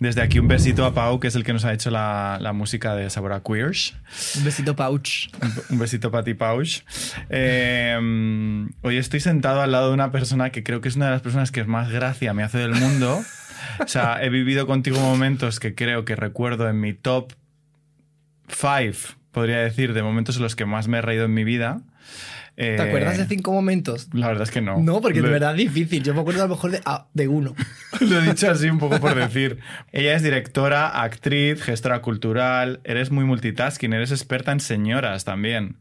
Desde aquí un besito a Pau, que es el que nos ha hecho la, la música de Sabor a Queers. Un besito, Pouch. Un besito para ti, Pauch. Eh, hoy estoy sentado al lado de una persona que creo que es una de las personas que más gracia me hace del mundo. O sea, he vivido contigo momentos que creo que recuerdo en mi top five, podría decir, de momentos en los que más me he reído en mi vida. ¿Te acuerdas de cinco momentos? La verdad es que no. No, porque Lo- de verdad es difícil. Yo me acuerdo a lo mejor de, ah, de uno. Lo he dicho así un poco por decir. Ella es directora, actriz, gestora cultural, eres muy multitasking, eres experta en señoras también.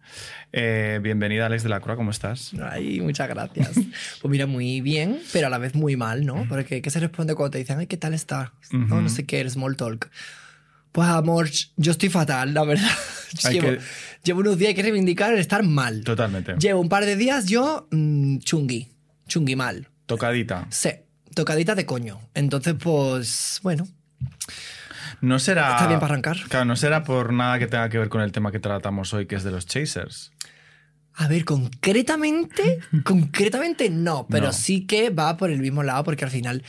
Eh, bienvenida, Alex de la Croix, ¿cómo estás? Ay, muchas gracias. Pues mira, muy bien, pero a la vez muy mal, ¿no? Porque ¿qué se responde cuando te dicen, ay, ¿qué tal estás? No, Ujú. no sé qué, el small talk. Pues amor, yo estoy fatal, la verdad. Hay que- llevo unos días que reivindicar el estar mal. Totalmente. Llevo un par de días yo mm, chungui, chungui mal. Tocadita. Sí, tocadita de coño. Entonces, pues, bueno, No será. Está bien para arrancar. Claro, no será por nada que tenga que ver con el tema que tratamos hoy, que es de los chasers. A ver, concretamente, concretamente no, pero No. sí que va por el mismo lado porque al final,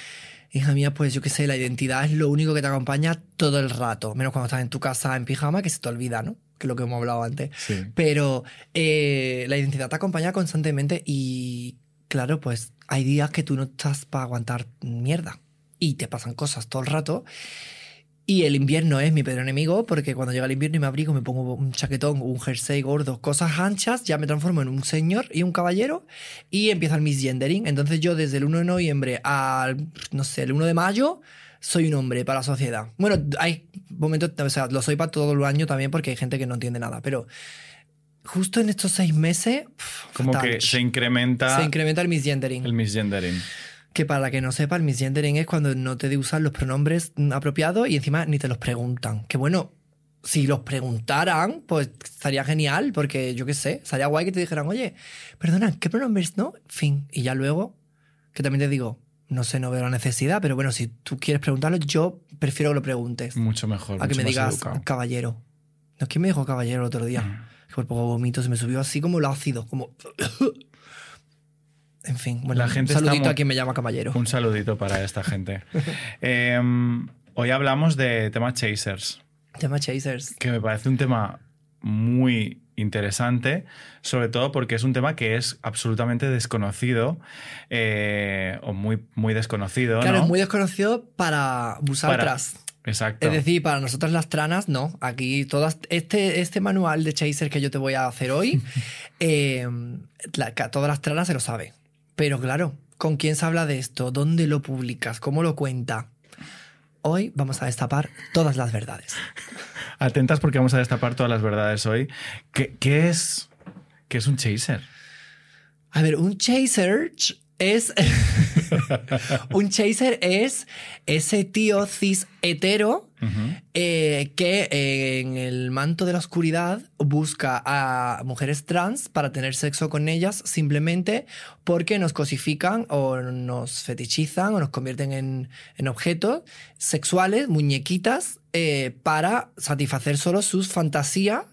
hija mía, pues yo qué sé, la identidad es lo único que te acompaña todo el rato, menos cuando estás en tu casa en pijama que se te olvida, ¿no? Que es lo que hemos hablado antes. Sí. Pero eh, la identidad te acompaña constantemente y claro, pues hay días que tú no estás para aguantar mierda y te pasan cosas todo el rato. Y el invierno es mi peor enemigo porque cuando llega el invierno y me abrigo, me pongo un chaquetón, un jersey gordo, cosas anchas, ya me transformo en un señor y un caballero y empieza el misgendering. Entonces yo desde el 1 de noviembre al, no sé, el 1 de mayo soy un hombre para la sociedad. Bueno, hay momentos, o sea, lo soy para todo el año también porque hay gente que no entiende nada, pero justo en estos seis meses... pf, Como fatal. que se incrementa Se incrementa el misgendering. el misgendering. Que para la que no sepa, el misgendering es cuando no te de usar los pronombres apropiados y encima ni te los preguntan. Que bueno, si los preguntaran, pues estaría genial, porque yo qué sé, estaría guay que te dijeran, oye, perdona, ¿qué pronombres no? Fin. Y ya luego, que también te digo, no sé, no veo la necesidad, pero bueno, si tú quieres preguntarlo, yo prefiero que lo preguntes. Mucho mejor. a que me digas educado. caballero. No, ¿quién me dijo caballero el otro día? Mm. Que por poco vomito, se me subió así como el ácido, como... En fin, bueno, La gente un saludito muy- a quien me llama caballero. Un saludito para esta gente. Em, hoy hablamos de temas chasers, Tema Chasers. que me parece un tema muy interesante, sobre todo porque es un tema que es absolutamente desconocido eh, o muy, muy desconocido. Claro, ¿no? es muy desconocido para vosotras. Exacto. Es decir, para nosotras las tranas, no. Aquí todas. Este, este manual de Chaser que yo te voy a hacer hoy, eh, la- todas las tranas se lo sabe. Pero claro, ¿con quién se habla de esto? ¿Dónde lo publicas? ¿Cómo lo cuenta? Hoy vamos a destapar todas las verdades. Atentas porque vamos a destapar todas las verdades hoy. ¿Qué, es, qué es un chaser? A ver, un chaser es. un chaser es ese tío cis hetero Eh, que eh, en el manto de la oscuridad busca a mujeres trans para tener sexo con ellas simplemente porque nos cosifican o nos fetichizan o nos convierten en, en objetos sexuales, muñequitas, eh, para satisfacer solo sus fantasías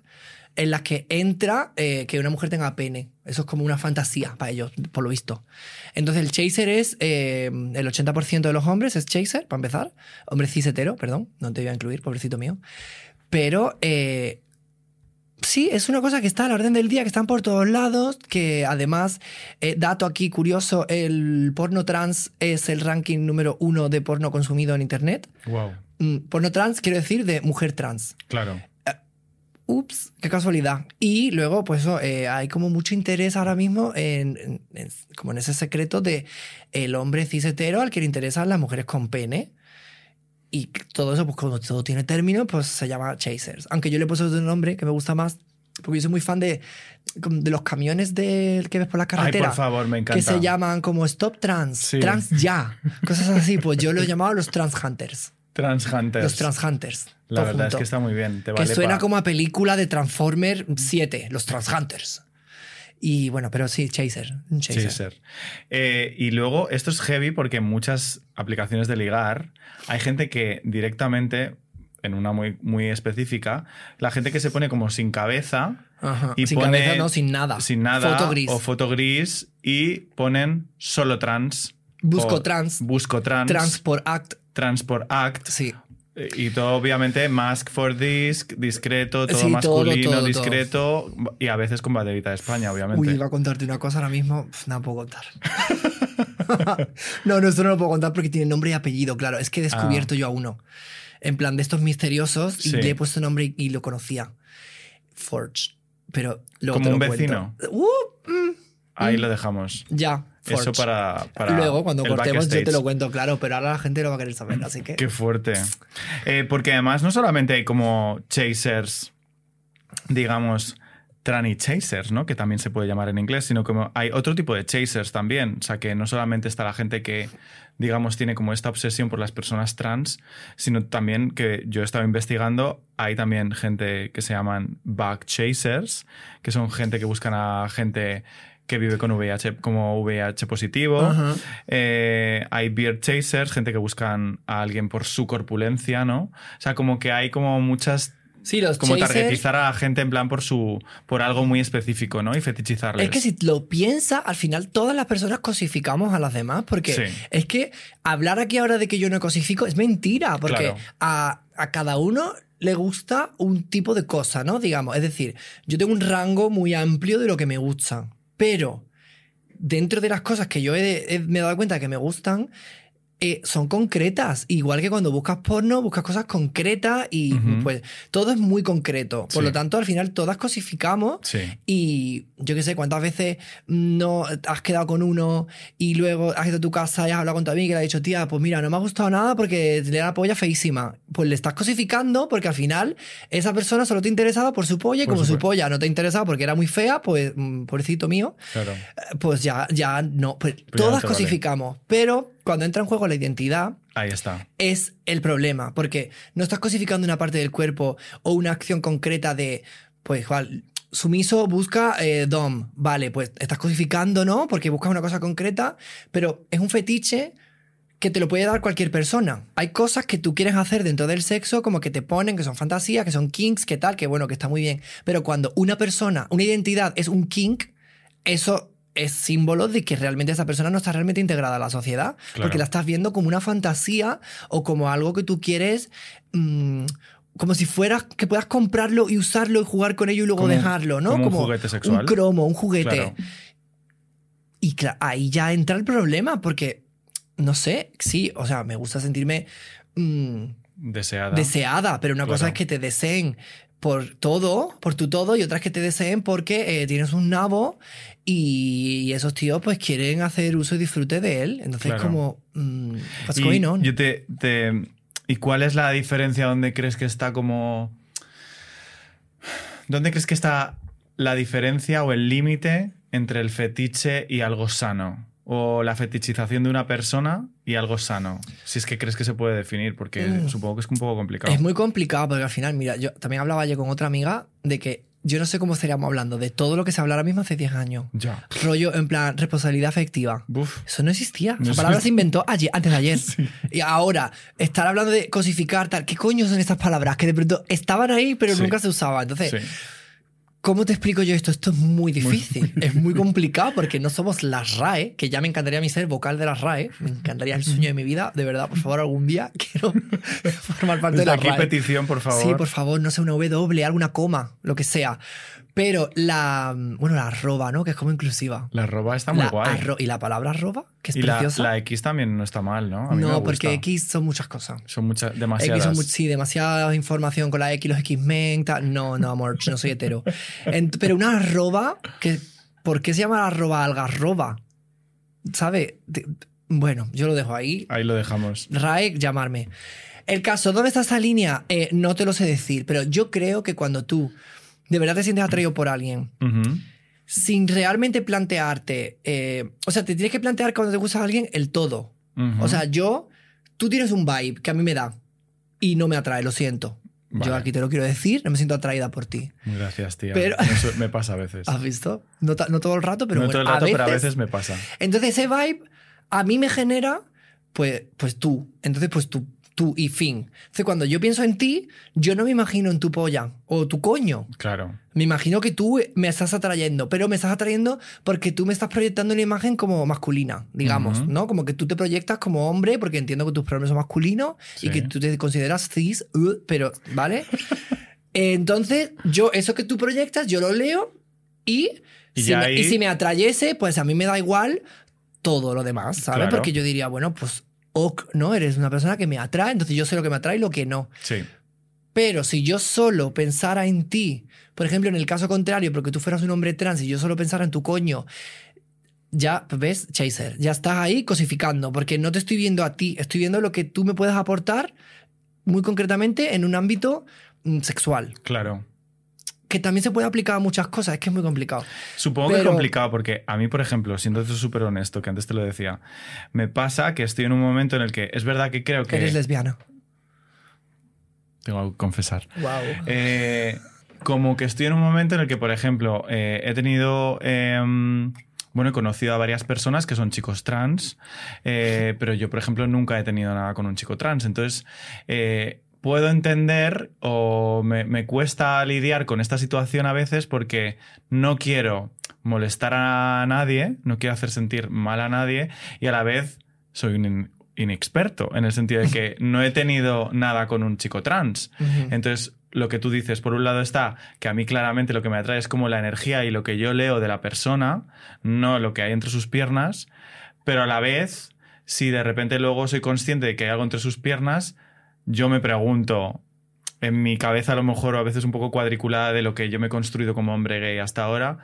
en las que entra eh, que una mujer tenga pene. Eso es como una fantasía para ellos, por lo visto. Entonces el chaser es, eh, el 80% de los hombres es chaser, para empezar. Hombre cis hetero, perdón, no te iba a incluir, pobrecito mío. Pero eh, sí, es una cosa que está a la orden del día, que están por todos lados, que además, eh, dato aquí curioso, el porno trans es el ranking número uno de porno consumido en Internet. Wow. Mm, porno trans quiero decir de mujer trans. Claro. Ups, qué casualidad. Y luego, pues eso, eh, hay como mucho interés ahora mismo en, en- en- como en ese secreto de el hombre cis hetero al que le interesan las mujeres con pene. Y todo eso, pues cuando todo tiene término, pues se llama chasers. Aunque yo le he puesto otro nombre que me gusta más, porque yo soy muy fan de, de los camiones del que ves por la Ay, carretera. por favor, me encanta. que se llaman como Stop Trans, Sí. Trans Ya, cosas así. Pues yo lo he llamado los Trans Hunters. Trans Hunters. Los Trans Hunters. La verdad junto. es que está muy bien. Te Que suena pa- como a película de Transformer 7, los Transhunters. Y bueno, pero sí, Chaser. Chaser. Chaser. Eh, y luego, esto es heavy porque en muchas aplicaciones de ligar hay gente que directamente en una muy, muy específica, la gente que se pone como sin cabeza Ajá. y sin pone cabeza, no, sin nada. sin nada Foto gris. o foto gris y ponen solo trans. Busco o trans. Busco trans. Trans por act. Trans por act. Sí. Y todo, obviamente, mask for disc, discreto, todo Sí, masculino, todo, todo. discreto. Y a veces con banderita de España, obviamente. Uy, iba a contarte una cosa ahora mismo. No puedo contar. no, no, esto no lo puedo contar porque tiene nombre y apellido, claro. Es que he descubierto yo a uno. En plan de estos misteriosos y Ah. Sí. le he puesto nombre y, lo conocía. Forge. Pero luego Como te lo un vecino. Uh, mm, Ahí lo dejamos. ya. Eso para, para Luego, cuando cortemos, yo te lo cuento, claro, pero ahora la gente lo va a querer saber, así que. Qué fuerte. Eh, porque además no solamente hay como chasers, digamos, tranny chasers, ¿no? Que también se puede llamar en inglés, sino como hay otro tipo de chasers también. O sea, que no solamente está la gente que, digamos, tiene como esta obsesión por las personas trans, sino también que yo he estado investigando, hay también gente que se llaman back chasers, que son gente que buscan a gente que vive con VIH como VIH positivo. Eh, hay beard chasers, gente que buscan a alguien por su corpulencia, ¿no? O sea, como que hay como muchas Sí, los como chasers- targetizar a la gente en plan por su por algo muy específico, ¿no? Y fetichizarles. Es que si lo piensas, al final todas las personas cosificamos a las demás, porque Sí. es que hablar aquí ahora de que yo no cosifico es mentira, porque Claro. a, a cada uno le gusta un tipo de cosa, ¿no? Digamos, es decir, yo tengo un rango muy amplio de lo que me gusta, pero dentro de las cosas que yo me he dado cuenta que me gustan, eh, son concretas. Igual que cuando buscas porno, buscas cosas concretas y pues todo es muy concreto. Por Sí. lo tanto, al final todas cosificamos Sí. y yo qué sé, cuántas veces no has quedado con uno y luego has ido a tu casa y has hablado con tu amiga y le has dicho, tía, pues mira, no me ha gustado nada porque le da la polla feísima. Pues le estás cosificando porque al final esa persona solo te interesaba por su polla y Por como su polla no te interesaba porque era muy fea, pues, mm, pobrecito mío, Claro. eh, pues ya, ya no. Pues no todas vale. cosificamos. Pero cuando entra en juego la identidad, Ahí está. es el problema, porque no estás cosificando una parte del cuerpo o una acción concreta de, pues, igual, sumiso busca eh, dom, vale, pues estás cosificando, ¿no? Porque buscas una cosa concreta, pero es un fetiche que te lo puede dar cualquier persona. Hay cosas que tú quieres hacer dentro del sexo, como que te ponen, que son fantasías, que son kinks, que tal, que bueno, que está muy bien. Pero cuando una persona, una identidad es un kink, eso es símbolo de que realmente esa persona no está realmente integrada a la sociedad, Claro. porque la estás viendo como una fantasía o como algo que tú quieres, mm, como si fueras que puedas comprarlo y usarlo y jugar con ello y luego Como dejarlo, ¿no? como un juguete sexual. Un cromo, un juguete. Claro. Y ahí ya entra el problema, porque, no sé, sí, o sea, me gusta sentirme mm, Deseada. deseada, pero una cosa es que te deseen por todo, por tu todo, y otra es que te deseen porque eh, tienes un nabo y, y esos tíos pues quieren hacer uso y disfrute de él. Entonces, Claro. como, mm, what's Y going on? yo te, te- ¿Y cuál es la diferencia donde crees que está como... ¿Dónde crees que está la diferencia o el límite entre el fetiche y algo sano? O la fetichización de una persona y algo sano. Si es que crees que se puede definir, porque Mm. supongo que es un poco complicado. Es muy complicado porque al final, mira, yo también hablaba ayer con otra amiga de que yo no sé cómo estaríamos hablando de todo lo que se habla ahora mismo hace 10 años. Ya. Rollo, en plan, responsabilidad afectiva. Eso no existía. No Esa palabra se inventó ayer, antes de ayer. Y ahora, estar hablando de cosificar, tal. ¿Qué coño son estas palabras? Que de pronto estaban ahí, pero Sí. nunca se usaban. Entonces, Sí. ¿Cómo te explico yo esto? Esto es muy difícil. es muy complicado porque no somos las RAE, que ya me encantaría a mí ser vocal de las RAE. Me encantaría el sueño de mi vida. De verdad, por favor, algún día quiero formar parte de Desde las aquí RAE. petición, por favor. Sí, por favor, no sé, una W, alguna coma, lo que sea. Pero la, bueno, la arroba, ¿no? Que es como inclusiva. La arroba está muy La guay. arro- y la palabra arroba, que es y preciosa. la X también no está mal, ¿no? A mí me no, gusta. porque X son muchas cosas. Son muchas, X demasiadas. son mu- sí, demasiada información con la X, los X-Men, tal. No, no, amor, no soy hetero. Pero una arroba, que, ¿por qué se llama arroba algarroba? ¿Sabe? Te- Bueno, yo lo dejo ahí. Ahí lo dejamos. RAE, llamarme. El caso, ¿dónde está esa línea? Eh, no te lo sé decir, pero yo creo que cuando tú de verdad te sientes atraído por alguien, sin realmente plantearte, eh, o sea, te tienes que plantear cuando te gusta a alguien el todo. O sea, yo, tú tienes un vibe que a mí me da y no me atrae, lo siento. Yo aquí te lo quiero decir, no me siento atraída por ti. Gracias, tía. Pero- Eso me pasa a veces. ¿Has visto? No, todo el rato, pero no bueno, todo el rato, a pero a veces- veces me pasa. Entonces ese vibe a mí me genera, pues, pues tú. Entonces, pues tú, tú y fin. Entonces, cuando yo pienso en ti, yo no me imagino en tu polla o tu coño. Claro. Me imagino que tú me estás atrayendo, pero me estás atrayendo porque tú me estás proyectando una imagen como masculina, digamos. ¿no? Como que tú te proyectas como hombre porque entiendo que tus pronombres son masculinos y que tú te consideras cis, uh, pero, ¿vale? Entonces, yo, eso que tú proyectas, yo lo leo y, Y si, me, ahí- y si me atrayese, pues a mí me da igual todo lo demás, ¿sabes? Claro. Porque yo diría, bueno, pues, ok, ¿no? Eres una persona que me atrae, entonces yo sé lo que me atrae y lo que no. Sí. Pero si yo solo pensara en ti, por ejemplo, en el caso contrario, porque tú fueras un hombre trans y yo solo pensara en tu coño, ya, ¿ves? Chaser, ya estás ahí cosificando, porque no te estoy viendo a ti, estoy viendo lo que tú me puedes aportar muy concretamente en un ámbito mm, sexual, Claro. Que también se puede aplicar a muchas cosas, es que es muy complicado. Supongo que es complicado porque a mí, por ejemplo, siendo súper honesto, que antes te lo decía, me pasa que estoy en un momento en el que es verdad que creo que... Eres lesbiana. Tengo que confesar. Wow. Eh, como que estoy en un momento en el que, por ejemplo, eh, he tenido... em, bueno, he conocido a varias personas que son chicos trans, eh, pero yo, por ejemplo, nunca he tenido nada con un chico trans. Entonces, eh, puedo entender o me, me cuesta lidiar con esta situación a veces porque no quiero molestar a nadie, no quiero hacer sentir mal a nadie y a la vez soy un in- inexperto en el sentido de que no he tenido nada con un chico trans. Entonces, lo que tú dices, por un lado está que a mí claramente lo que me atrae es como la energía y lo que yo leo de la persona, no lo que hay entre sus piernas, pero a la vez, si de repente luego soy consciente de que hay algo entre sus piernas, yo me pregunto, en mi cabeza a lo mejor o a veces un poco cuadriculada de lo que yo me he construido como hombre gay hasta ahora,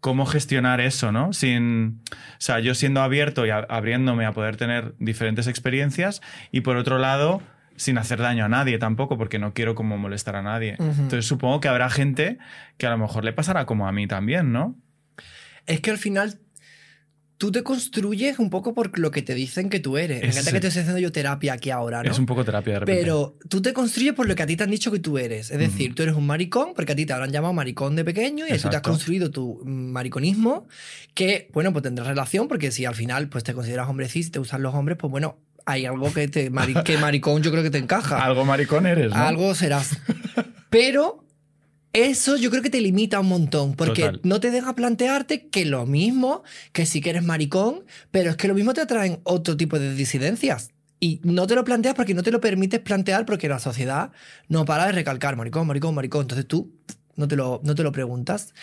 cómo gestionar eso, ¿no? Sin, o sea, yo siendo abierto y a- abriéndome a poder tener diferentes experiencias y por otro lado, sin hacer daño a nadie tampoco, porque no quiero como molestar a nadie. Entonces supongo que habrá gente que a lo mejor le pasará como a mí también, ¿no? Es que al final tú te construyes un poco por lo que te dicen que tú eres. Me Es- encanta que te estoy haciendo yo terapia aquí ahora, ¿no? Es un poco terapia de repente. Pero tú te construyes por lo que a ti te han dicho que tú eres. Es decir, tú eres un maricón porque a ti te habrán llamado maricón de pequeño y tú te has Exacto. construido tu mariconismo que, bueno, pues tendrá relación porque si al final pues te consideras hombre cis y te usan los hombres, pues bueno, hay algo que te mari- que maricón yo creo que te encaja. Algo maricón eres, ¿no? Algo serás. Pero eso yo creo que te limita un montón, porque Total. no te deja plantearte que lo mismo, que sí que eres maricón, pero es que lo mismo te atraen otro tipo de disidencias. Y no te lo planteas porque no te lo permites plantear porque la sociedad no para de recalcar maricón, maricón, maricón. Entonces tú no te lo, no te lo preguntas.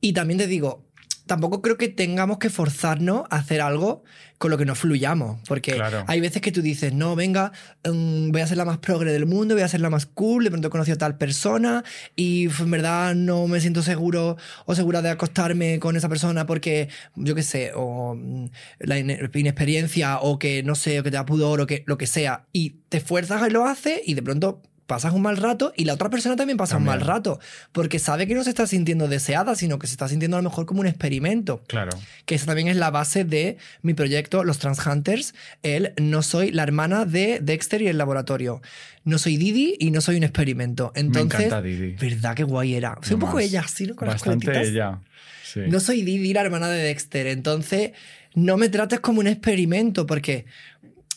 Y también te digo, tampoco creo que tengamos que forzarnos a hacer algo con lo que nos fluyamos. Porque Claro. hay veces que tú dices, no, venga, mm, voy a ser la más progre del mundo, voy a ser la más cool, de pronto he conocido a tal persona y uf, en verdad no me siento seguro o segura de acostarme con esa persona porque, yo qué sé, o mm, la ine- inexperiencia o que no sé, o que te da pudor o que lo que sea. Y te esfuerzas y lo haces y de pronto pasas un mal rato y la otra persona también pasa un mal rato porque sabe que no se está sintiendo deseada, sino que se está sintiendo a lo mejor como un experimento Claro. que esa también es la base de mi proyecto Los Trans Hunters. El no soy la hermana de Dexter y el laboratorio. No soy Didi y no soy un experimento. Entonces, Me encanta Didi. ¿verdad qué guay era? Soy un No poco más. ella, así, ¿no? Con las Bastante ella. Sí. No soy Didi, la hermana de Dexter. Entonces, no me trates como un experimento porque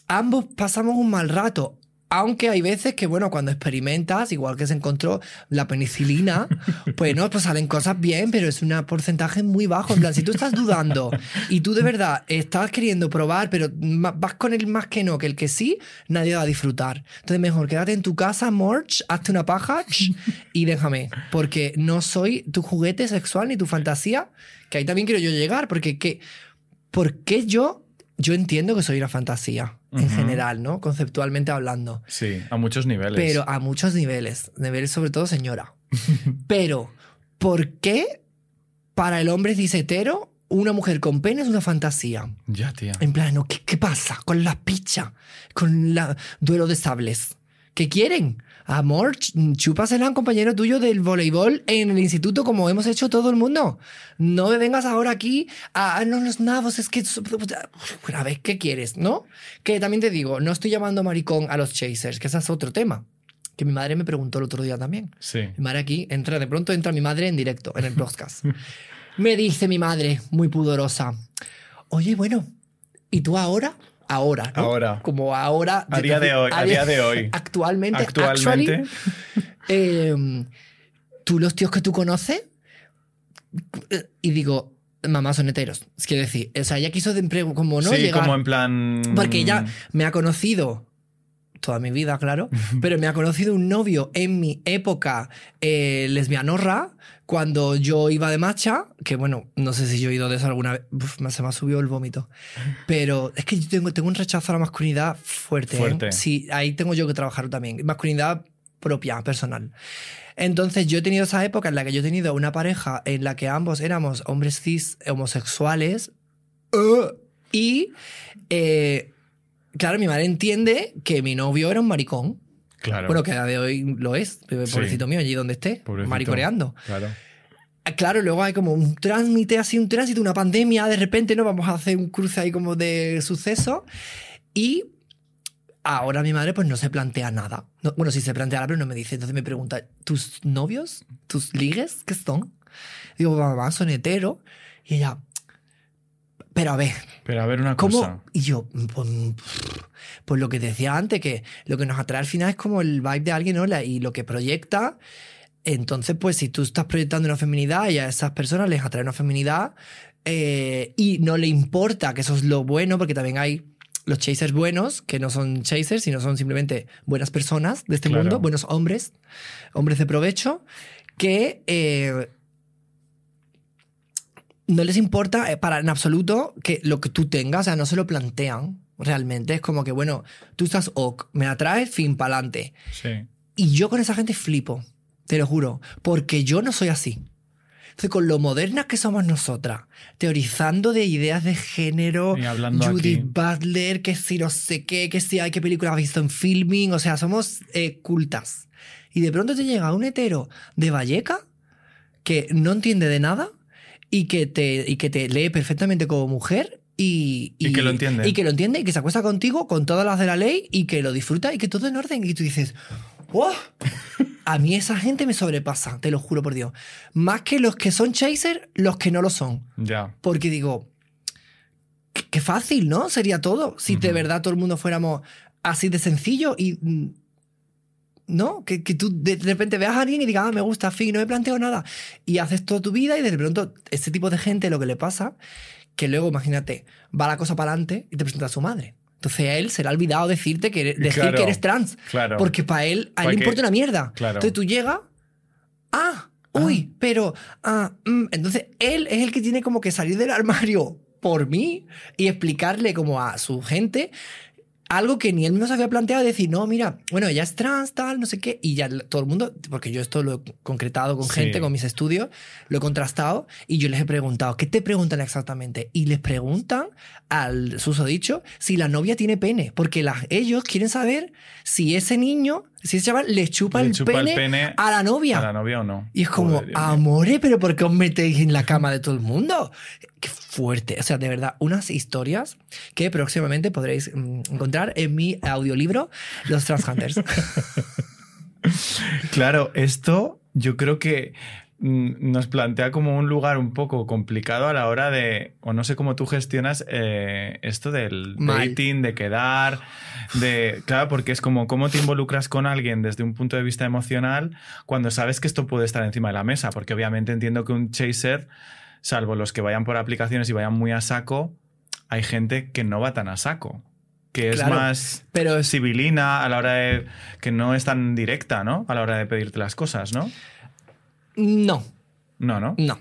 ambos pasamos un mal rato. Aunque hay veces que, bueno, cuando experimentas, igual que se encontró la penicilina, pues no, pues salen cosas bien, pero es un porcentaje muy bajo. En plan, si tú estás dudando y tú de verdad estás queriendo probar, pero vas con el más que no que el que sí, nadie va a disfrutar. Entonces, mejor quédate en tu casa, Morch, hazte una paja y déjame. Porque no soy tu juguete sexual ni tu fantasía, que ahí también quiero yo llegar, porque ¿qué, ¿por qué yo? Yo entiendo que soy una fantasía, en general, ¿no? Conceptualmente hablando. Sí, a muchos niveles. Pero a muchos niveles. Niveles sobre todo señora. Pero, ¿por qué para el hombre cis-hetero una mujer con pene es una fantasía? Ya, tía. En plan. ¿qué, qué pasa con la picha? Con la duelo de sables. ¿Qué quieren? Amor, ch- chúpasela a un compañero tuyo del voleibol en el instituto como hemos hecho todo el mundo. No me vengas ahora aquí a, "Ah, no, los nabos, es que... A ver, ¿qué quieres? ¿No? Que también te digo, no estoy llamando maricón a los chasers, que ese es otro tema. Que mi madre me preguntó el otro día también. Sí. Mi madre aquí entra, de pronto entra mi madre en directo, en el podcast. Me dice mi madre, muy pudorosa, oye, bueno, ¿y tú ahora ahora. ¿no? Ahora. Como ahora. A día de hoy, a día de hoy. Actualmente. Actualmente. actually, eh, tú los tíos que tú conoces. Y digo, mamá son heteros. Es quiero decir, o sea, ella quiso de empleo como no sí, llegar. como en plan. Porque ella me ha conocido toda mi vida, claro, pero me ha conocido un novio en mi época eh, lesbianorra, cuando yo iba de marcha, que bueno, no sé si yo he ido de eso alguna vez, Uf, se me ha subido el vómito, pero es que yo tengo, tengo un rechazo a la masculinidad fuerte. ¿eh? Fuerte. Sí, ahí tengo yo que trabajar también, masculinidad propia, personal. Entonces yo he tenido esa época en la que yo he tenido una pareja en la que ambos éramos hombres cis homosexuales uh, y eh, claro, mi madre entiende que mi novio era un maricón. Claro. Bueno, que a día de hoy lo es, Sí. pobrecito mío, allí donde esté, Pobrecito. maricoreando. Claro. Eh, Claro, luego hay como un trámite, así un tránsito, una pandemia, de repente no vamos a hacer un cruce ahí como de suceso y ahora mi madre pues no se plantea nada. No- bueno, sí se plantea, pero no me dice. Entonces me pregunta, ¿tus novios? ¿Tus ligues? ¿Qué son? Digo, mamá, son hetero. Y ella, pero a ver, Pero a ver una ¿Cómo? cosa. Y yo, pues, pues lo que decía antes, que lo que nos atrae al final es como el vibe de alguien, ¿no? La- Y lo que proyecta. Entonces, pues si tú estás proyectando una feminidad y a esas personas les atrae una feminidad eh, y no le importa, que eso es lo bueno, porque también hay los chasers buenos, que no son chasers, sino son simplemente buenas personas de este Claro. mundo, buenos hombres, hombres de provecho, que eh, no les importa eh, para en absoluto que lo que tú tengas, o sea, no se lo plantean realmente. Es como que, bueno, tú estás ok, me atraes, fin, pa'lante. Sí. Y yo con esa gente flipo, te lo juro, porque yo no soy así. Entonces, con lo modernas que somos nosotras, teorizando de ideas de género, Y hablando Judith. Butler, que si no sé qué, que si hay qué película has visto en filming, o sea, somos eh, cultas. Y de pronto te llega un hetero de Valleca que no entiende de nada y que te, y que te lee perfectamente como mujer y, Y que lo entiende. Y que lo entiende y que se acuesta contigo con todas las de la ley y que lo disfruta y que todo en orden. Y tú dices, ¡wow! A mí esa gente me sobrepasa, te lo juro por Dios. Más que los que son chaser, los que no lo son. Ya. Porque digo, qué, fácil, ¿no? Sería todo. Si de verdad todo el mundo fuéramos así de sencillo y. ¿No? Que, que tú de repente veas a alguien y digas, ah, me gusta, fin, no me planteo nada. Y haces toda tu vida y de pronto, este tipo de gente lo que le pasa, que luego, imagínate, va la cosa para adelante y te presenta a su madre. Entonces a él se le ha olvidado decirte que, eres- decir Claro. que eres trans. Claro. Porque para él, a él le importa una mierda. Claro. Entonces tú llegas, ah, uy, pero, ah, mm". entonces él es el que tiene como que salir del armario por mí y explicarle como a su gente algo que ni él mismo se había planteado, decir, no, mira, bueno, ella es trans, tal, no sé qué, y ya todo el mundo, porque yo esto lo he concretado con Sí. gente, con mis estudios, lo he contrastado, y yo les he preguntado, ¿qué te preguntan exactamente? Y les preguntan al susodicho si la novia tiene pene, porque las- ellos quieren saber si ese niño, si ese chaval le chupa, Le el, chupa el pene a la novia. ¿A la novia o no? Y es como, Joder, amore, pero ¿por qué os metéis en la cama de todo el mundo? Qué fuerte. O sea, de verdad, unas historias que próximamente podréis mm, encontrar en mi audiolibro, Los Trans Hunters. Claro, esto yo creo que nos plantea como un lugar un poco complicado a la hora de, o no sé cómo tú gestionas eh, esto del Mal. dating, de quedar, de, claro, porque es como cómo te involucras con alguien desde un punto de vista emocional cuando sabes que esto puede estar encima de la mesa, porque obviamente entiendo que un chaser, salvo los que vayan por aplicaciones y vayan muy a saco, hay gente que no va tan a saco. Que es Claro, más Pero es- civilina a la hora de. que no es tan directa, ¿no? A la hora de pedirte las cosas, ¿no? No, No, ¿no? no.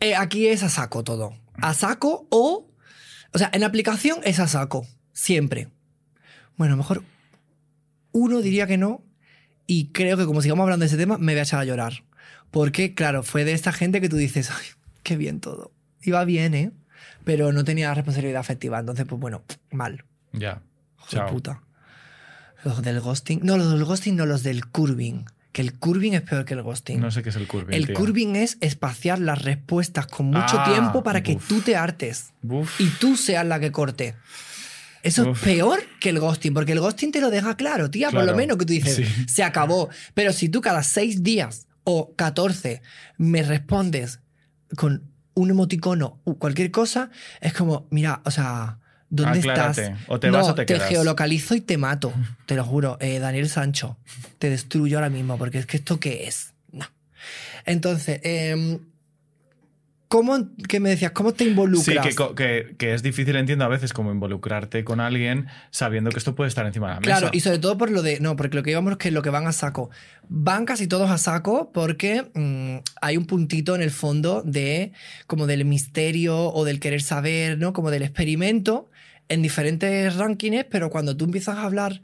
Eh, aquí es a saco todo. A saco o... O sea, en aplicación es a saco. Siempre. Bueno, a lo mejor uno diría que no. Y creo que como sigamos hablando de ese tema, me voy a echar a llorar. Porque, claro, fue de esta gente que tú dices, ay, qué bien todo. Iba bien, ¿eh? Pero no tenía responsabilidad afectiva. Entonces, pues bueno, mal. Ya. Chao. puta. Los del ghosting. No, los del ghosting, no, los del curving. Que el curving es peor que el ghosting. No sé qué es el curving. el tío. curving es espaciar las respuestas con mucho Ah, tiempo para que uf. tú te hartes y tú seas la que corte. Eso Uf. es peor que el ghosting, porque el ghosting te lo deja claro, tía, por lo menos que tú dices, sí. se acabó. Pero si tú cada seis días o 14 me respondes con un emoticono o cualquier cosa, es como, mira, o sea, ¿Dónde Aclárate. estás? O te no, vas o te quedas. geolocalizo y te mato. Te lo juro. Eh, Daniel Sancho, te destruyo ahora mismo, porque es que esto qué es. No. Entonces, em, ¿cómo, que me decías, cómo te Sí, involucras? que, co- que- que es difícil, entiendo, a veces como involucrarte con alguien sabiendo que esto puede estar encima de la mesa. Claro, y sobre todo por lo de. No, porque lo que íbamos es que lo que van a saco. Van casi todos a saco porque mm, hay un puntito en el fondo de. como del misterio o del querer saber, ¿no? Como del experimento en diferentes rankings, pero cuando tú empiezas a hablar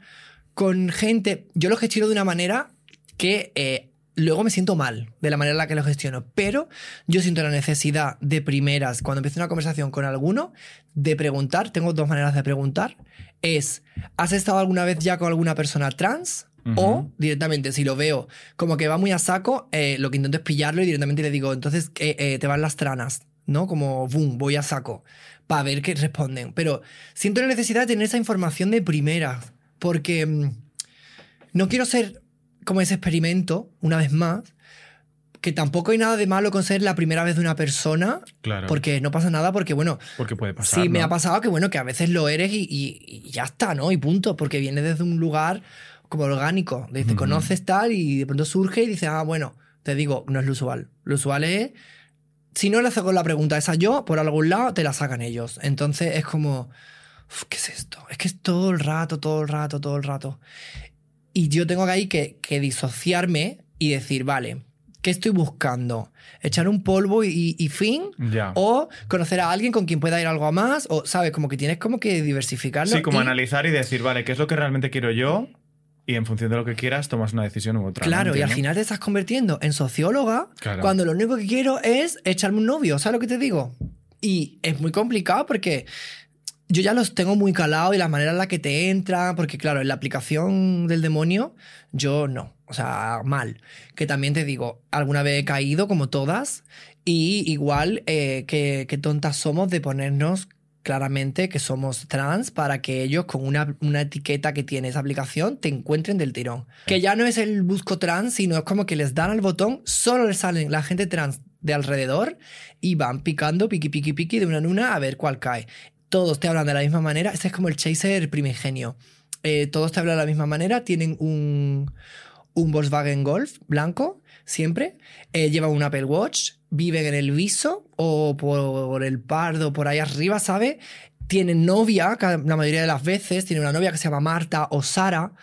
con gente. Yo lo gestiono de una manera que. eh, Luego me siento mal de la manera en la que lo gestiono, pero yo siento la necesidad de primeras, cuando empiezo una conversación con alguno, de preguntar, tengo dos maneras de preguntar, es, ¿has estado alguna vez ya con alguna persona trans? O directamente, si lo veo como que va muy a saco, eh, lo que intento es pillarlo y directamente le digo, entonces eh, eh, te van las tranas, ¿no? Como, boom, voy a saco, para ver qué responden. Pero siento la necesidad de tener esa información de primera, porque mm, no quiero ser como ese experimento, una vez más, que tampoco hay nada de malo con ser la primera vez de una persona, Claro. porque no pasa nada, porque bueno, Porque puede pasar. Sí, me ha pasado que bueno, que a veces lo eres y, y- y ya está, ¿no? Y punto, porque viene desde un lugar como orgánico. Ujú. conoces tal y de pronto surge y dices, ah, bueno, te digo, no es lo usual. Lo usual es, si no le haces con la pregunta esa yo, por algún lado te la sacan ellos. Entonces es como, "Uf, ¿qué es esto? Es que es todo el rato, todo el rato, todo el rato. Y yo tengo que ahí que, que disociarme y decir, vale, ¿qué estoy buscando? ¿Echar un polvo y, y fin? Ya. O conocer a alguien con quien pueda ir algo a más, o, ¿sabes? Como que tienes como que diversificarlo. Sí, como y- analizar y decir, vale, ¿qué es lo que realmente quiero yo? Y en función de lo que quieras, tomas una decisión u otra. ¿no? Claro, y al final te estás convirtiendo en socióloga Claro. cuando lo único que quiero es echarme un novio, ¿sabes lo que te digo? Y es muy complicado porque yo ya los tengo muy calados y la manera en la que te entra, porque claro, en la aplicación del demonio, yo no, o sea, mal. Que también te digo, alguna vez he caído como todas y igual eh, que, que tontas somos de ponernos claramente que somos trans para que ellos con una, una etiqueta que tiene esa aplicación te encuentren del tirón. Que ya no es el busco trans, sino es como que les dan al botón, solo les salen la gente trans de alrededor y van picando, piqui, piqui, piqui de una en una a ver cuál cae. Todos te hablan de la misma manera, este es como el chaser primigenio. Eh, todos te hablan de la misma manera, tienen un, un Volkswagen Golf blanco, siempre. Eh, llevan un Apple Watch, viven en el viso o por el pardo, por ahí arriba, ¿sabes? Tienen novia, la mayoría de las veces, tienen una novia que se llama Marta o Sara.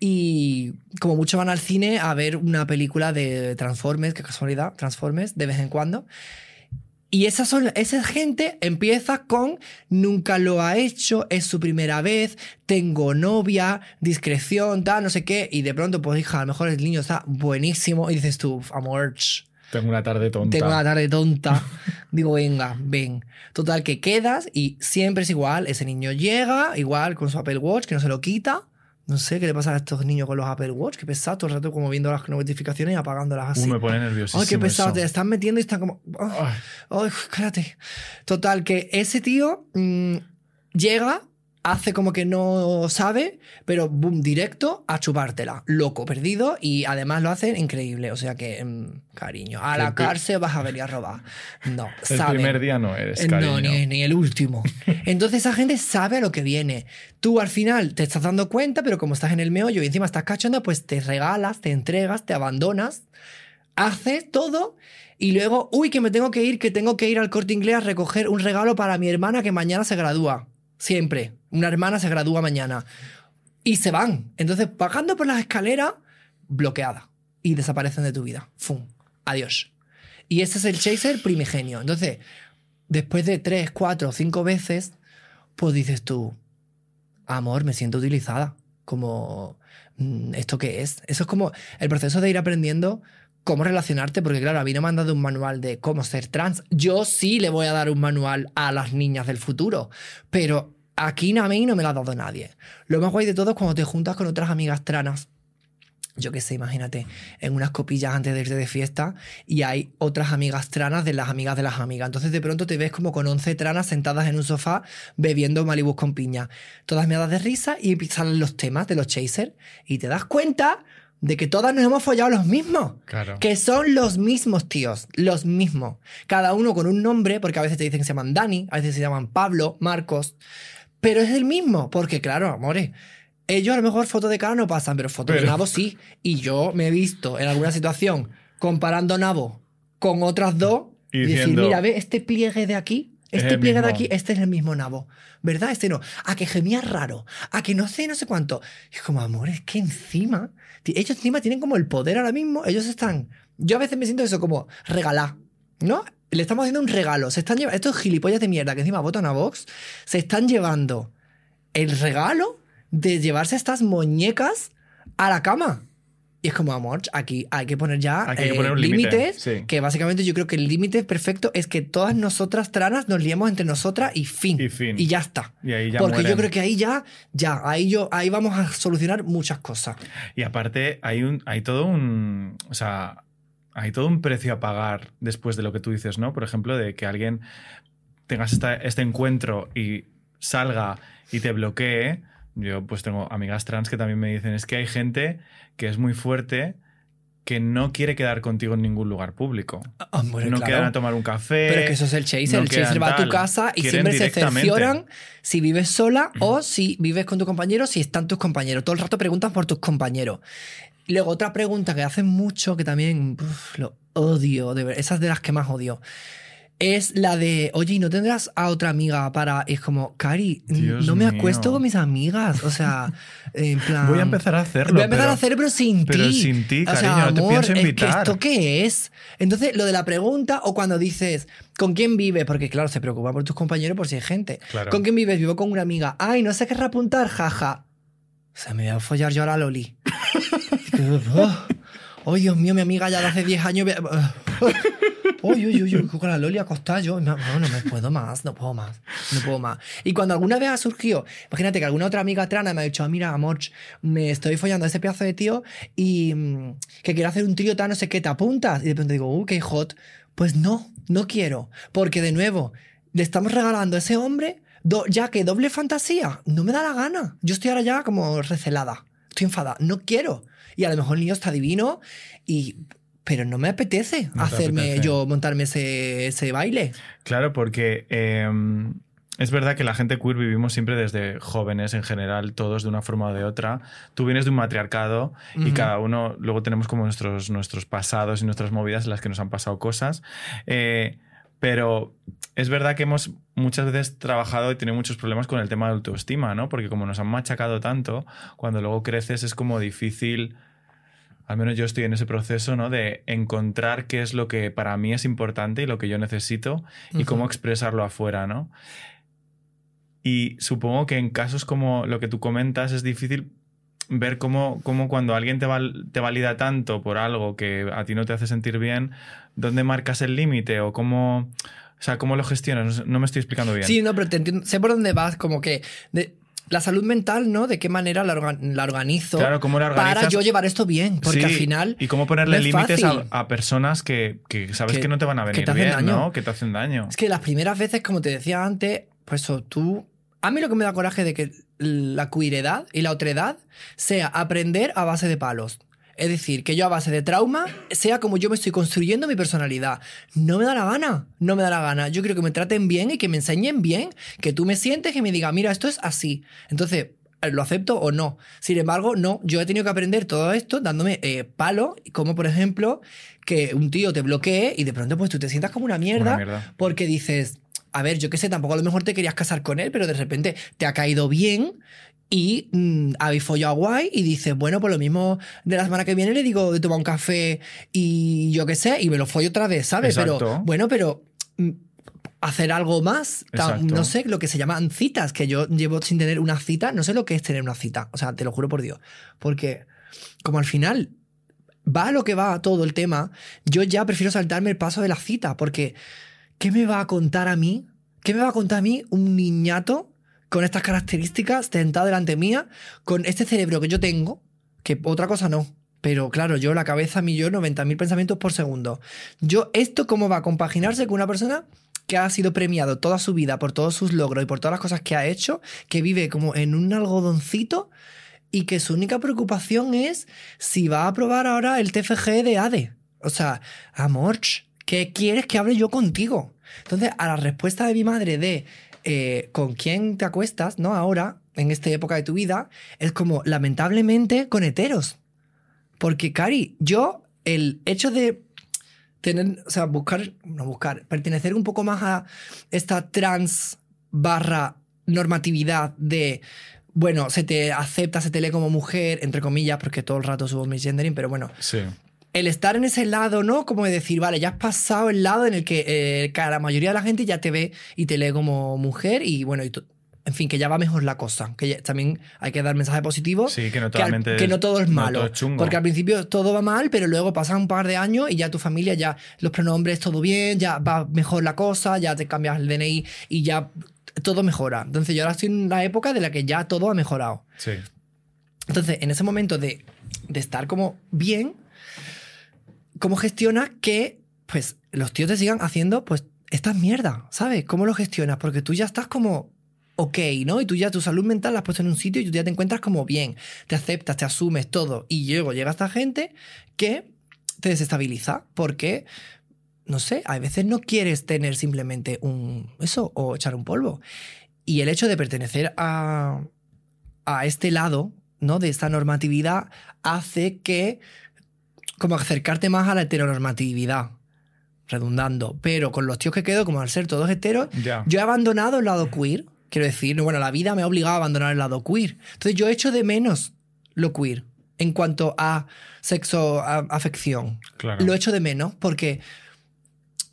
Y como mucho van al cine a ver una película de Transformers, qué casualidad, Transformers, de vez en cuando. Y esa, son, gente empieza con nunca lo ha hecho, es su primera vez, tengo novia, discreción, tal, no sé qué. Y de pronto, pues hija, a lo mejor el niño está buenísimo y dices tú, amor, Tengo una tarde tonta. tengo una tarde tonta. Digo, venga, ven. Total, que quedas y siempre es igual. Ese niño llega, igual con su Apple Watch, que no se lo quita. No sé qué le pasa a estos niños con los Apple Watch, que pesado todo el rato como viendo las notificaciones y apagándolas así. Uh, me pone nerviosísimo. Ay, qué pesado, eso. te están metiendo y están como. ah, Ay, Ay, cállate. Total, que ese tío mm, llega, hace como que no sabe, pero boom, directo a chupártela. Loco, perdido y además lo hacen increíble. O sea que, mm, cariño, a la cárcel vas a venir a robar. No, el primer día no eres, Eh, cariño. No, ni, ni el último. Entonces esa gente sabe a lo que viene. Tú al final te estás dando cuenta, pero como estás en el meollo y encima estás cachando, pues te regalas, te entregas, te abandonas, haces todo y luego, uy, que me tengo que ir, que tengo que ir al corte inglés a recoger un regalo para mi hermana que mañana se gradúa. Siempre. Una hermana se gradúa mañana. Y se van. Entonces, bajando por las escaleras, bloqueada. Y desaparecen de tu vida. ¡Fum! Adiós. Y ese es el chaser primigenio. Entonces, después de tres, cuatro, cinco veces, pues dices tú, amor, me siento utilizada. Como, mm, ¿esto qué es? Eso es como el proceso de ir aprendiendo cómo relacionarte, porque claro, a mí no me han dado un manual de cómo ser trans. Yo sí le voy a dar un manual a las niñas del futuro, pero aquí a mí no me lo ha dado nadie. Lo más guay de todo es cuando te juntas con otras amigas tranas yo qué sé, imagínate, en unas copillas antes de irte de fiesta y hay otras amigas tranas de las amigas de las amigas. Entonces de pronto te ves como con 11 tranas sentadas en un sofá bebiendo Malibus con piña. Todas me de risa y empiezan los temas de los chasers y te das cuenta de que todas nos hemos follado los mismos. Claro. Que son los mismos tíos, los mismos. Cada uno con un nombre, porque a veces te dicen que se llaman Dani, a veces se llaman Pablo, Marcos. Pero es el mismo, porque claro, amores, ellos a lo mejor fotos de cara no pasan, pero fotos de nabo sí. Y yo me he visto en alguna situación comparando nabo con otras dos Y y, decir, diciendo, mira, ve este pliegue de aquí, Es este pliegue de aquí, este es el mismo nabo. ¿Verdad? Este no. A que gemía raro. A que no sé, no sé cuánto. Y es como, amor, es que encima. Ellos encima tienen como el poder ahora mismo. Ellos están. Yo a veces me siento eso como regalar. ¿No? Le estamos haciendo un regalo. Se están llevando. Estos gilipollas de mierda que encima votan a Vox. Se están llevando el regalo de llevarse estas muñecas a la cama. Y es como, amor, aquí hay que poner ya que eh, poner límite, límites. sí. Que básicamente yo creo que el límite perfecto es que todas nosotras tranas nos liemos entre nosotras y fin. Y fin. Y ya está. Y ahí ya Porque yo creo que ahí ya, ya, ahí yo, ahí vamos a solucionar muchas cosas. Y aparte, hay un, hay todo un. O sea, hay todo un precio a pagar después de lo que tú dices, ¿no? Por ejemplo, de que alguien tengas esta- este encuentro y salga y te bloquee. Yo, pues tengo amigas trans que también me dicen: es que hay gente que es muy fuerte que no quiere quedar contigo en ningún lugar público. Hombre, no claro. quedan a tomar un café. Pero que eso es el chaser. no el chaser va a tu casa y siempre se cercioran si vives sola o si vives con tu compañero, si están tus compañeros. Todo el rato preguntan por tus compañeros. Luego, otra pregunta que hacen mucho, que también uf, lo odio, de ver, esas de las que más odio, es la de, oye, ¿y no tendrás a otra amiga para...? Y es como, Cari, Dios no me mío. acuesto con mis amigas. O sea, en plan... Voy a empezar a hacerlo. Voy a empezar pero- a hacer, pero sin pero ti. sin ti, O sea, cariño, no te amor, pienso Es invitar. que ¿Esto qué es? Entonces, lo de la pregunta o cuando dices, ¿con quién vives? Porque, claro, se preocupa por tus compañeros por si hay gente. Claro. ¿Con quién vives? Vivo con una amiga. Ay, no sé qué reapuntar, jaja. O sea, me voy a follar yo a Loli. oh, Dios mío, mi amiga ya de hace 10 años. ve- Uy, uy, uy, con la Loli acostada yo. No, no, me puedo más, no puedo más, no puedo más. Y cuando alguna vez ha surgido, imagínate que alguna otra amiga trana me ha dicho, ah, mira, amor, me estoy follando a ese pedazo de tío y mm, que quiero hacer un trío tal, no sé qué, ¿te apuntas? Y de repente digo, uh, qué hot. Pues no, no quiero. Porque de nuevo, le estamos regalando a ese hombre, do- ya que doble fantasía, no me da la gana. Yo estoy ahora ya como recelada, estoy enfadada, no quiero. Y a lo mejor el niño está divino y... Pero no me apetece No hacerme apetece. yo montarme ese, ese baile. Claro, porque eh, es verdad que la gente queer vivimos siempre desde jóvenes en general, todos de una forma o de otra. Tú vienes de un matriarcado y cada uno, luego tenemos como nuestros, nuestros pasados y nuestras movidas en las que nos han pasado cosas. Eh, pero es verdad que hemos muchas veces trabajado y tenido muchos problemas con el tema de autoestima, ¿no? Porque como nos han machacado tanto, cuando luego creces es como difícil al menos yo estoy en ese proceso, ¿no? De encontrar qué es lo que para mí es importante y lo que yo necesito y cómo expresarlo afuera, ¿no? Y supongo que en casos como lo que tú comentas es difícil ver cómo, cómo cuando alguien te, val- te valida tanto por algo que a ti no te hace sentir bien, ¿dónde marcas el límite o cómo, o sea, cómo lo gestionas? No me estoy explicando bien. Sí, no, pero te entiendo. Sé por dónde vas, como que de, la salud mental, ¿no? De qué manera la, orga- la organizo Claro, cómo la para yo llevar esto bien. Porque Sí, al final. Y cómo ponerle no límites a, a personas que, que sabes Que- que, no te van a que venir te hacen bien, daño. ¿no? Que te hacen daño. Es que las primeras veces, como te decía antes, pues eso, tú. A mí lo que me da coraje de que la queeredad y la otredad sea aprender a base de palos. Es decir, que yo a base de trauma sea como yo me estoy construyendo mi personalidad. No me da la gana, no me da la gana. Yo quiero que me traten bien y que me enseñen bien, que tú me sientes y me digas, mira, esto es así. Entonces, ¿lo acepto o no? Sin embargo, no, yo he tenido que aprender todo esto dándome eh, palo, como por ejemplo que un tío te bloquee y de pronto pues tú te sientas como una mierda, Una mierda. porque dices, a ver, yo qué sé, tampoco a lo mejor te querías casar con él, pero de repente te ha caído bien y mm, habéis follado guay y dices, bueno, pues lo mismo de la semana que viene le digo de tomar un café y yo qué sé, y me lo follo otra vez, ¿sabes? Exacto. Pero bueno, pero mm, hacer algo más, no sé, lo que se llaman citas, que yo llevo sin tener una cita, no sé lo que es tener una cita, o sea, te lo juro por Dios, porque como al final va a lo que va todo el tema, yo ya prefiero saltarme el paso de la cita, porque ¿qué me va a contar a mí? ¿Qué me va a contar a mí un niñato con estas características sentado delante mía, con este cerebro que yo tengo, que otra cosa no? Pero claro, yo la cabeza millón, 90.000 pensamientos por segundo. Yo, ¿esto cómo va a compaginarse con una persona que ha sido premiado toda su vida por todos sus logros y por todas las cosas que ha hecho, que vive como en un algodoncito y que su única preocupación es si va a aprobar ahora el TFG de ADE? O sea, amor, ¿qué quieres que hable yo contigo? Entonces, a la respuesta de mi madre de eh, con quién te acuestas, ¿no? Ahora, en esta época de tu vida, es como, lamentablemente, con heteros. Porque, Cari, yo, el hecho de tener, o sea, buscar, no buscar, pertenecer un poco más a esta trans barra normatividad de, bueno, se te acepta, se te lee como mujer, entre comillas, porque todo el rato subo mi gendering, pero bueno, Sí. El estar en ese lado, ¿no? Como de decir, vale, ya has pasado el lado en el que, eh, que la mayoría de la gente ya te ve y te lee como mujer y bueno, y en fin, que ya va mejor la cosa. Que ya- también hay que dar mensaje positivo. Sí, que no al- totalmente que no todo es no malo. todo es chungo. porque al principio todo va mal, pero luego pasan un par de años y ya tu familia, ya los pronombres, todo bien, ya va mejor la cosa, ya te cambias el DNI y ya todo mejora. Entonces yo ahora estoy en la época de la que ya todo ha mejorado. Sí. Entonces, en ese momento de, de estar como bien, ¿cómo gestionas que pues los tíos te sigan haciendo pues estas mierdas? ¿Sabes? ¿Cómo lo gestionas? Porque tú ya estás como ok, ¿no? Y tú ya tu salud mental la has puesto en un sitio y tú ya te encuentras como bien, te aceptas, te asumes todo. Y luego llega esta gente que te desestabiliza porque, no sé, a veces no quieres tener simplemente un eso o echar un polvo. Y el hecho de pertenecer a, a este lado, ¿no? De esta normatividad hace que como acercarte más a la heteronormatividad, redundando. Pero con los tíos que quedo, como al ser todos heteros, Ya. yo he abandonado el lado queer. Quiero decir, bueno, la vida me ha obligado a abandonar el lado queer. Entonces yo echo de menos lo queer en cuanto a sexo, a- afección. Claro. Lo echo de menos porque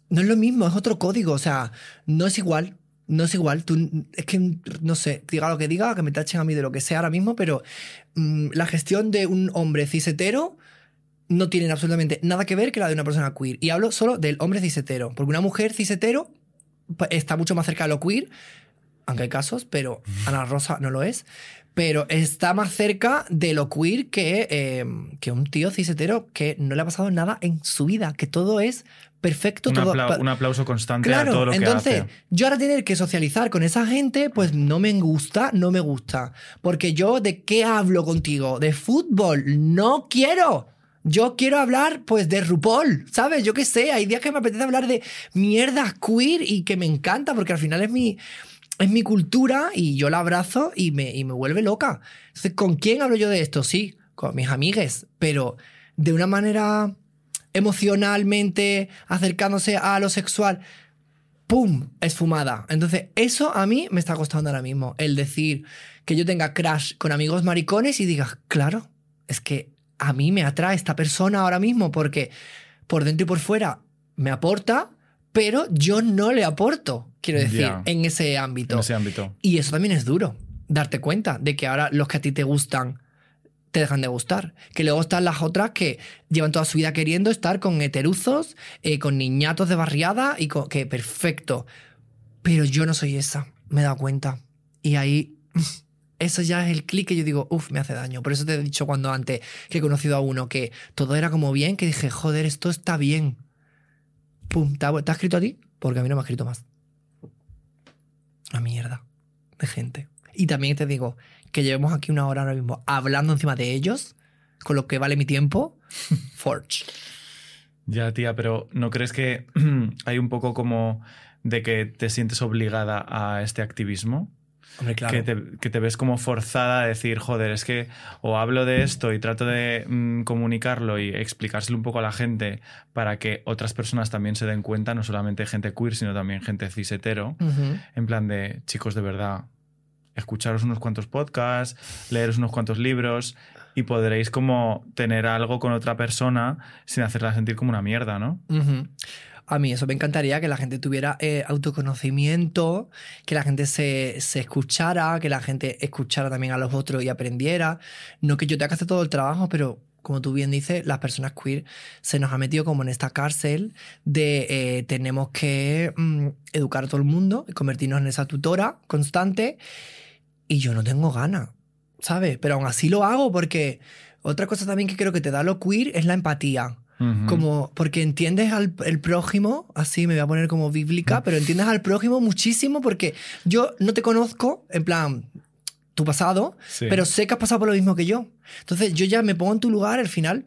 no es lo mismo, es otro código. O sea, no es igual. No es igual. Tú, es que, no sé, diga lo que diga, que me tachen a mí de lo que sea ahora mismo, pero mm, la gestión de un hombre cis-hetero no tiene absolutamente nada que ver que la de una persona queer. Y hablo solo del hombre cis-hetero. Porque una mujer cis-hetero pues, está mucho más cerca de lo queer, aunque hay casos, pero Ana Rosa no lo es. Pero está más cerca de lo queer que, eh, que un tío cis-hetero que no le ha pasado nada en su vida, que todo es perfecto, un, todo... apla- un aplauso constante a Claro, todo lo entonces que hace. yo ahora tener que socializar con esa gente, pues no me gusta, no me gusta. Porque yo, ¿de qué hablo contigo? De fútbol, no quiero. Yo quiero hablar, pues, de RuPaul, ¿sabes? Yo qué sé, hay días que me apetece hablar de mierdas queer y que me encanta, porque al final es mi, es mi cultura y yo la abrazo y me, y me vuelve loca. Entonces, ¿con quién hablo yo de esto? Sí, con mis amigues, pero de una manera emocionalmente acercándose a lo sexual, ¡pum! esfumada. Entonces, eso a mí me está costando ahora mismo. El decir que yo tenga crash con amigos maricones y digas, claro, es que a mí me atrae esta persona ahora mismo porque por dentro y por fuera me aporta, pero yo no le aporto, quiero decir, en ese ámbito. En ese ámbito. Y eso también es duro, darte cuenta de que ahora los que a ti te gustan te dejan de gustar. Que luego están las otras que llevan toda su vida queriendo estar con heteruzos, eh, con niñatos de barriada y con, que perfecto. Pero yo no soy esa, me he dado cuenta. Y ahí, eso ya es el clic que yo digo, uff, me hace daño. Por eso te he dicho cuando antes que he conocido a uno que todo era como bien, que dije, joder, esto está bien. Pum, ¿te ha, te ha escrito a ti? Porque a mí no me ha escrito más. Una mierda de gente. Y también te digo que llevemos aquí una hora ahora mismo hablando encima de ellos, con lo que vale mi tiempo. Forge. Ya, tía, pero ¿no crees que hay un poco como de que te sientes obligada a este activismo? Hombre, claro. Que, te, que te ves como forzada a decir, joder, es que o hablo de esto y trato de mm, comunicarlo y explicárselo un poco a la gente para que otras personas también se den cuenta, no solamente gente queer, sino también gente cis hetero, Ujú. en plan de, chicos, de verdad, escucharos unos cuantos podcasts, leeros unos cuantos libros y podréis como tener algo con otra persona sin hacerla sentir como una mierda, ¿no? A mí eso me encantaría, que la gente tuviera eh, autoconocimiento, que la gente se, se escuchara, que la gente escuchara también a los otros y aprendiera. No que yo tenga que hacer todo el trabajo, pero como tú bien dices, las personas queer se nos ha metido como en esta cárcel de eh, tenemos que mm, educar a todo el mundo y convertirnos en esa tutora constante y yo no tengo ganas, ¿sabes? Pero aún así lo hago porque otra cosa también que creo que te da lo queer es la empatía. Como, porque entiendes al el prójimo, así me voy a poner como bíblica, pero entiendes al prójimo muchísimo porque yo no te conozco, en plan, tu pasado, Sí. pero sé que has pasado por lo mismo que yo. Entonces yo ya me pongo en tu lugar al final.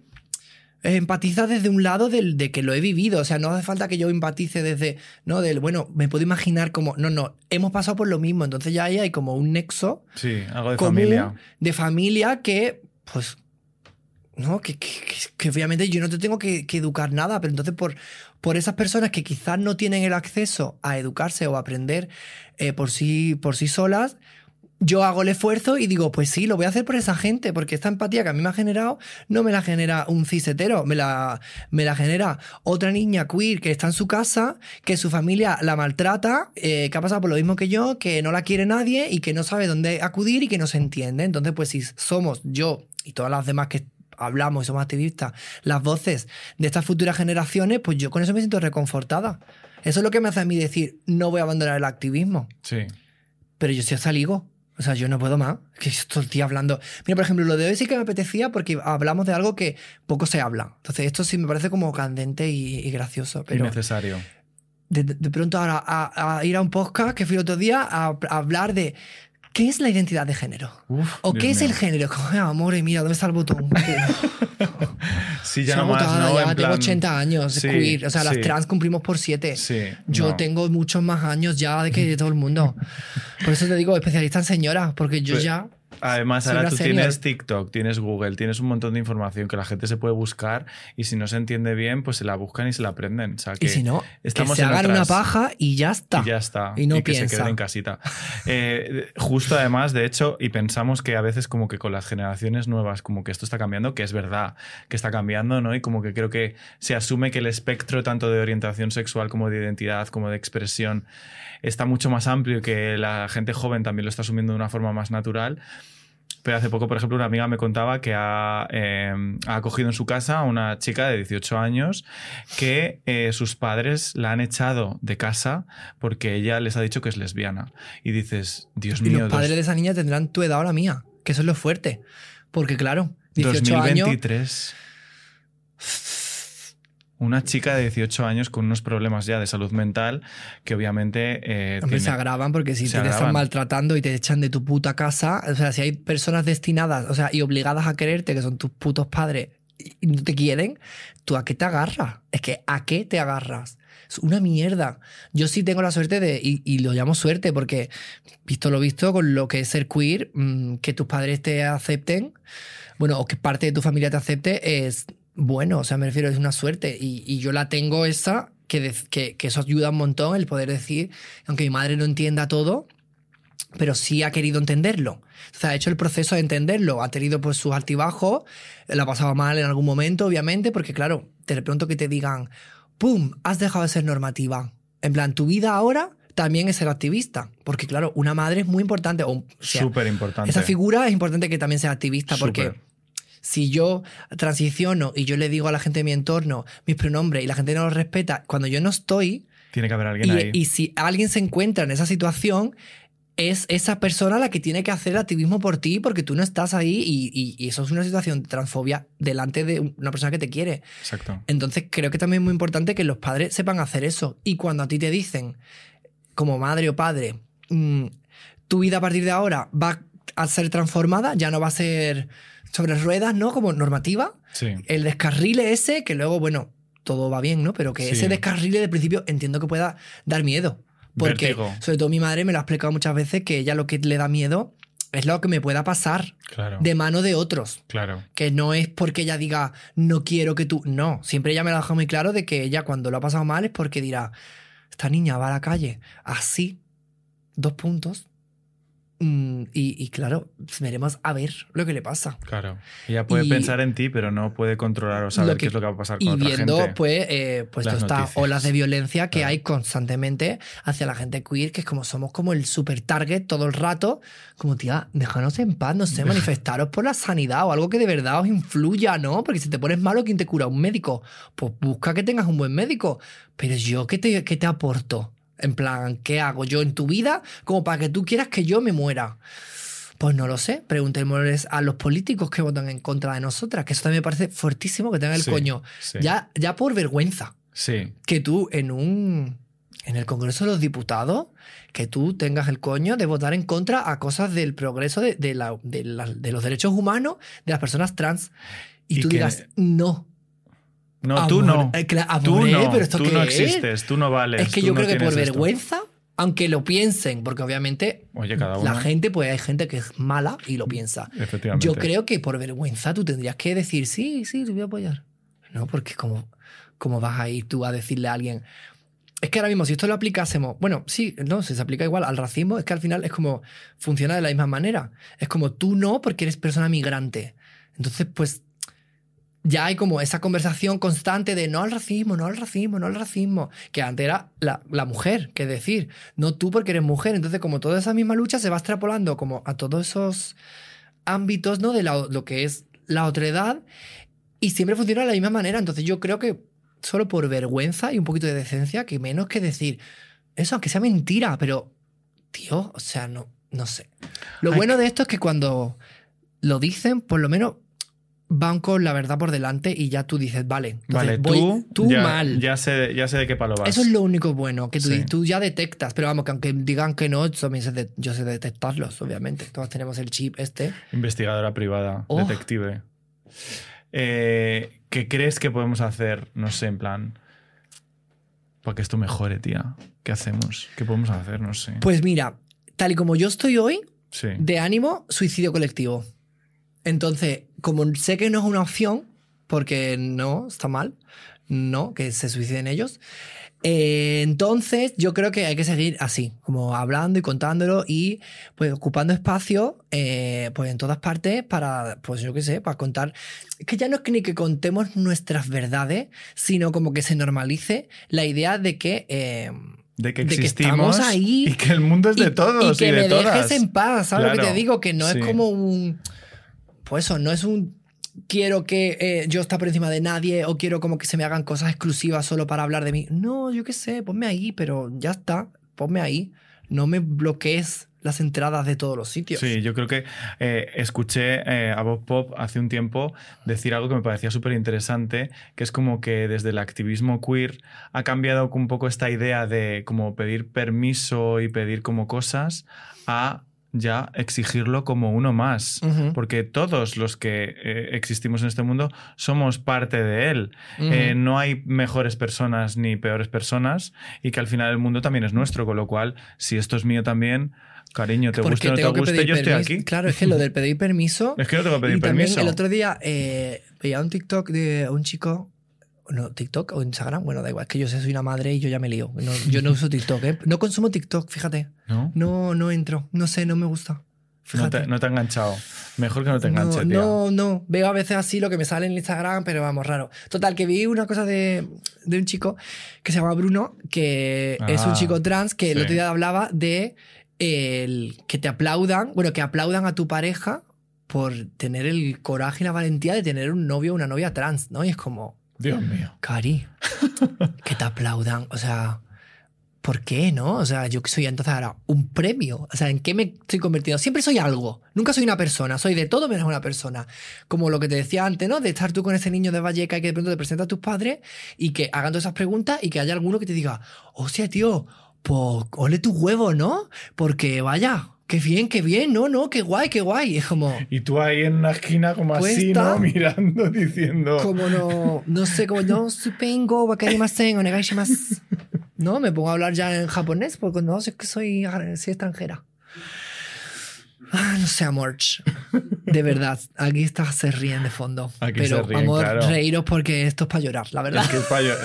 empatiza desde un lado del, de que lo he vivido. O sea, no hace falta que yo empatice desde, no, del, bueno, me puedo imaginar como, no, no, hemos pasado por lo mismo. Entonces ya ahí hay como un nexo. Sí, algo de común familia. De familia que, pues, no, que, que, obviamente yo no te tengo que, que, educar nada, pero entonces por, por esas personas que quizás no tienen el acceso a educarse o a aprender eh, por, sí, por sí solas, yo hago el esfuerzo y digo, pues sí, lo voy a hacer por esa gente, porque esta empatía que a mí me ha generado no me la genera un cisetero, me la, me la genera otra niña queer que está en su casa, que su familia la maltrata, eh, que ha pasado por lo mismo que yo, que no la quiere nadie y que no sabe dónde acudir y que no se entiende. Entonces, pues si somos yo y todas las demás que hablamos y somos activistas, las voces de estas futuras generaciones, pues yo con eso me siento reconfortada. Eso es lo que me hace a mí decir, no voy a abandonar el activismo. Sí. Pero yo sí saligo. O sea, yo no puedo más. Que estoy el día hablando. Mira, por ejemplo, lo de hoy sí que me apetecía porque hablamos de algo que poco se habla. Entonces, esto sí me parece como candente y, y gracioso. Pero Innecesario. De, de, pronto ahora a, a, ir a un podcast que fui el otro día a, a hablar de ¿Qué es la identidad de género? Uf, ¿O Dios qué es mío. el género? Como, amor, mira, ¿dónde está el botón? Sí, ya Se ha no más, agotado ¿no? ya, En tengo plan- 80 años, Sí, queer. O sea, las sí. trans cumplimos por 7. Sí, Yo no. tengo muchos más años ya de que de todo el mundo. Por eso te digo, especialista en señora, porque yo Pues- ya. Además, ahora tú senior. tienes TikTok, tienes Google, tienes un montón de información que la gente se puede buscar y si no se entiende bien, pues se la buscan y se la aprenden. O sea, que Y si no, que estamos se en hagan una paja y ya está. Y ya está. Y no que se piensa. queden en casita. Eh, justo además, de hecho, y pensamos que a veces como que con las generaciones nuevas como que esto está cambiando, que es verdad que está cambiando, ¿no? Y como que creo que se asume que el espectro tanto de orientación sexual como de identidad, como de expresión, está mucho más amplio y que la gente joven también lo está asumiendo de una forma más natural. Pero hace poco, por ejemplo, una amiga me contaba que ha, eh, ha acogido en su casa a una chica de 18 años que eh, sus padres la han echado de casa porque ella les ha dicho que es lesbiana. Y dices, Dios y mío, los padres dos- de esa niña tendrán tu edad o la mía. Que eso es lo fuerte. Porque, claro, 18 años. 2023. Una chica de 18 años con unos problemas ya de salud mental que obviamente eh, Hombre, se agravan porque si se te están maltratando y te echan de tu puta casa, o sea, si hay personas destinadas, o sea, y obligadas a quererte, que son tus putos padres, y no te quieren, ¿tú a qué te agarras? Es que ¿a qué te agarras? Es una mierda. Yo sí tengo la suerte de, y, y lo llamo suerte porque, visto lo visto, con lo que es ser queer, mm, que tus padres te acepten, bueno, o que parte de tu familia te acepte, es bueno, o sea, me refiero, es una suerte. Y, y yo la tengo esa, que, de- que, que eso ayuda un montón, el poder decir, aunque mi madre no entienda todo, pero sí ha querido entenderlo. O sea, ha hecho el proceso de entenderlo, ha tenido pues sus altibajos, la ha pasado mal en algún momento, obviamente, porque claro, de pronto que te digan, ¡pum!, has dejado de ser normativa. En plan, tu vida ahora también es ser activista, porque claro, una madre es muy importante, o, o sea, súper importante. esa figura es importante que también sea activista, porque Súper. Si yo transiciono y yo le digo a la gente de mi entorno mis pronombres y la gente no los respeta, cuando yo no estoy, Tiene que haber alguien ahí. y, si alguien se encuentra en esa situación, es esa persona la que tiene que hacer activismo por ti porque tú no estás ahí y, y- y eso es una situación de transfobia delante de una persona que te quiere. Exacto. Entonces creo que también es muy importante que los padres sepan hacer eso. Y cuando a ti te dicen, como madre o padre, mm, tu vida a partir de ahora va a ser transformada, ya no va a ser sobre ruedas, ¿no? Como normativa. Sí. El descarrile ese, que luego, bueno, todo va bien, ¿no? Pero que Sí. ese descarrile de principio entiendo que pueda dar miedo. Porque, sobre todo mi madre me lo ha explicado muchas veces, que ella lo que le da miedo es lo que me pueda pasar Claro. de mano de otros. Claro. Que no es porque ella diga, no quiero que tú. No, siempre ella me lo ha dejado muy claro de que ella cuando lo ha pasado mal es porque dirá, esta niña va a la calle así, dos puntos. Mm, y, y claro, veremos a ver lo que le pasa. Claro. Ella puede Y- pensar en ti, pero no puede controlar o saber que- qué es lo que va a pasar con Y otra viendo, gente. pues, eh, pues todas estas olas de violencia que Claro. hay constantemente hacia la gente queer, que es como somos como el super target todo el rato. Como, tía, déjanos en paz, no sé, manifestaros por la sanidad o algo que de verdad os influya, ¿no? Porque si te pones malo, ¿quién te cura? ¿Un médico? Pues busca que tengas un buen médico. Pero yo, ¿qué te, qué te aporto? En plan, ¿qué hago yo en tu vida como para que tú quieras que yo me muera? Pues no lo sé. Preguntémosles a los políticos que votan en contra de nosotras, que eso también me parece fuertísimo que tengan el Sí, coño. sí. Ya, ya por vergüenza. Sí. Que tú en un. En el Congreso de los Diputados, que tú tengas el coño de votar en contra a cosas del progreso de, de la- de la- de los derechos humanos de las personas trans. Y, Y tú que- digas, no. No, tú no. eh, tú no, pero ¿esto tú qué no es? existes, tú no vales. es que yo no creo que por esto. vergüenza, aunque lo piensen, porque obviamente Oye, cada uno. la gente, pues hay gente que es mala y lo piensa. Efectivamente. Yo creo que por vergüenza tú tendrías que decir, sí, sí, te voy a apoyar. No, porque como, como vas a ir tú a decirle a alguien... Es que ahora mismo, si esto lo aplicásemos, bueno, sí, no, si se aplica igual al racismo, es que al final es como, funciona de la misma manera. Es como tú no, porque eres persona migrante. Entonces, pues, ya hay como esa conversación constante de no al racismo, no al racismo, no al racismo, que antes era la, la mujer, que decir, no tú porque eres mujer. Entonces, como toda esa misma lucha se va extrapolando como a todos esos ámbitos, ¿no? De la- lo que es la otredad y siempre funciona de la misma manera. Entonces, yo creo que solo por vergüenza y un poquito de decencia, que menos que decir eso, aunque sea mentira, pero, tío, o sea, no, no sé. Lo Ay, bueno de esto es que cuando lo dicen, por lo menos van con la verdad por delante y ya tú dices, vale, entonces Vale, voy- tú, tú ya, mal. Ya sé, ya sé de qué palo vas. Eso es lo único bueno, que tú, Sí. tú ya detectas, pero vamos, que aunque digan que no, también sé de- yo sé detectarlos, obviamente. Todos tenemos el chip este. Investigadora privada, Oh. detective. Eh, ¿Qué crees que podemos hacer? No sé, en plan. Para que esto mejore, tía. ¿Qué hacemos? ¿Qué podemos hacer? No sé. Pues mira, tal y como yo estoy hoy, Sí. de ánimo, suicidio colectivo. Entonces, como sé que no es una opción, porque no, está mal, no, que se suiciden ellos, eh, entonces yo creo que hay que seguir así, como hablando y contándolo y pues ocupando espacio eh, pues en todas partes para, pues yo qué sé, para contar. Es que ya no es que ni que contemos nuestras verdades, sino como que se normalice la idea de que... eh, De que de que existimos estamos ahí y que el mundo es de y- todos y, y que de me todas. dejes en paz, ¿sabes lo que Claro, te digo? Que no sí. es como un... Pues eso, no es un... Quiero que eh, yo esté por encima de nadie o quiero como que se me hagan cosas exclusivas solo para hablar de mí. No, yo qué sé, ponme ahí, pero ya está, ponme ahí. No me bloquees las entradas de todos los sitios. Sí, yo creo que eh, escuché eh, a Bob Pop hace un tiempo decir algo que me parecía súper interesante, que es como que desde el activismo queer ha cambiado un poco esta idea de como pedir permiso y pedir como cosas a ya exigirlo como uno más. Ujú, Porque todos los que eh, existimos en este mundo somos parte de él. ujú. Eh, no hay mejores personas ni peores personas y que al final el mundo también es nuestro, con lo cual, si esto es mío también, cariño, te guste o no te guste, yo estoy aquí. Claro, es que lo del pedir permiso... Es que no tengo que pedir y también permiso. el otro día eh, veía un TikTok de un chico. No, TikTok o Instagram, bueno, da igual, es que yo soy una madre y yo ya me lío. No, yo no uso TikTok, ¿eh? No consumo TikTok, fíjate. ¿No? No, no entro. No sé, no me gusta. No te, no te ha enganchado. Mejor que no te No, enganche, tía. no, no. Veo a veces así lo que me sale en Instagram, pero vamos, raro. Total, que vi una cosa de, de un chico que se llama Bruno, que es un Ah, chico trans, que el sí. otro día hablaba de el que te aplaudan, bueno, que aplaudan a tu pareja por tener el coraje y la valentía de tener un novio o una novia trans, ¿no? Y es como, Dios mío. Cari, que te aplaudan, o sea, ¿por qué, no? O sea, yo que soy entonces ahora un premio, o sea, ¿en qué me estoy convirtiendo? Siempre soy algo, nunca soy una persona, soy de todo menos una persona. Como lo que te decía antes, ¿no? De estar tú con ese niño de Valleca y que de pronto te presenta a tus padres y que hagan todas esas preguntas y que haya alguno que te diga, hostia, tío, pues ole tu huevo, ¿no? Porque vaya, qué bien, qué bien, no, no, qué guay, qué guay. Es como... Y tú ahí en una esquina como así. ¿no? Mirando, diciendo... como no, no sé, como no supengo, wakarimasen, onegaishimasu. No, me pongo a hablar ya en japonés porque no sé que soy, soy extranjera. Ah, no sé, amor. De verdad, aquí está, se ríen de fondo. Aquí Pero, se ríen, amor, claro. reíros porque esto es para llorar, la verdad. Es que es para llorar.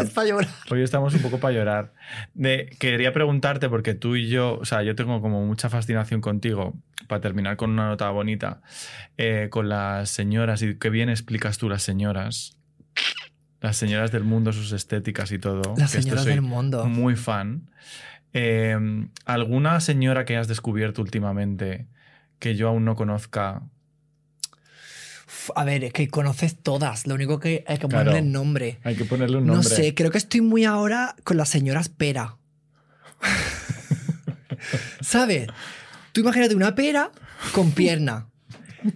Es para llorar. Hoy estamos un poco para llorar. De, quería preguntarte, porque tú y yo, o sea, yo tengo como mucha fascinación contigo, para terminar con una nota bonita, eh, con las señoras, y qué bien explicas tú las señoras, las señoras del mundo, sus estéticas y todo. Las señoras del mundo. Muy fan. Eh, ¿Alguna señora que hayas descubierto últimamente que yo aún no conozca? A ver, es que conoces todas. Lo único que hay que Claro. ponerle nombre. Hay que ponerle un No nombre. sé, creo que estoy muy ahora con las señoras pera. ¿Sabes? Tú imagínate una pera con pierna.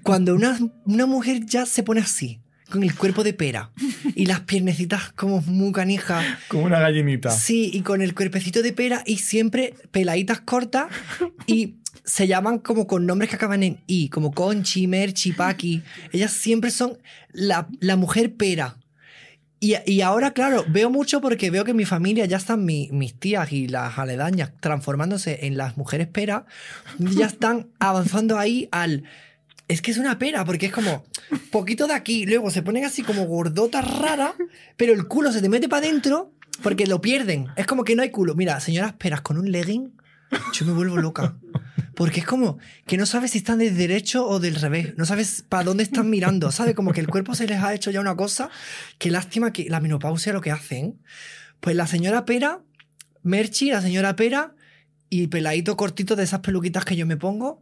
Cuando una, una mujer ya se pone así, con el cuerpo de pera y las piernecitas como muy canijas. Como una gallinita. Sí, y con el cuerpecito de pera y siempre peladitas cortas y se llaman como con nombres que acaban en i, como Conchi, Merchi, Paqui. Ellas siempre son la, la mujer pera. Y, y ahora, claro, veo mucho porque veo que en mi familia ya están mi- mis tías y las aledañas transformándose en las mujeres pera. Ya están avanzando ahí al. Es que es una pera, porque es como poquito de aquí, luego se ponen así como gordotas raras, pero el culo se te mete para adentro porque lo pierden. Es como que no hay culo. Mira, señoras peras con un legging, yo me vuelvo loca. Porque es como que no sabes si están del derecho o del revés. No sabes para dónde están mirando. ¿Sabes? Como que el cuerpo se les ha hecho ya una cosa. Qué lástima que la menopausia lo que hacen. Pues la señora Pera, Merchi, la señora Pera y peladito cortito de esas peluquitas que yo me pongo.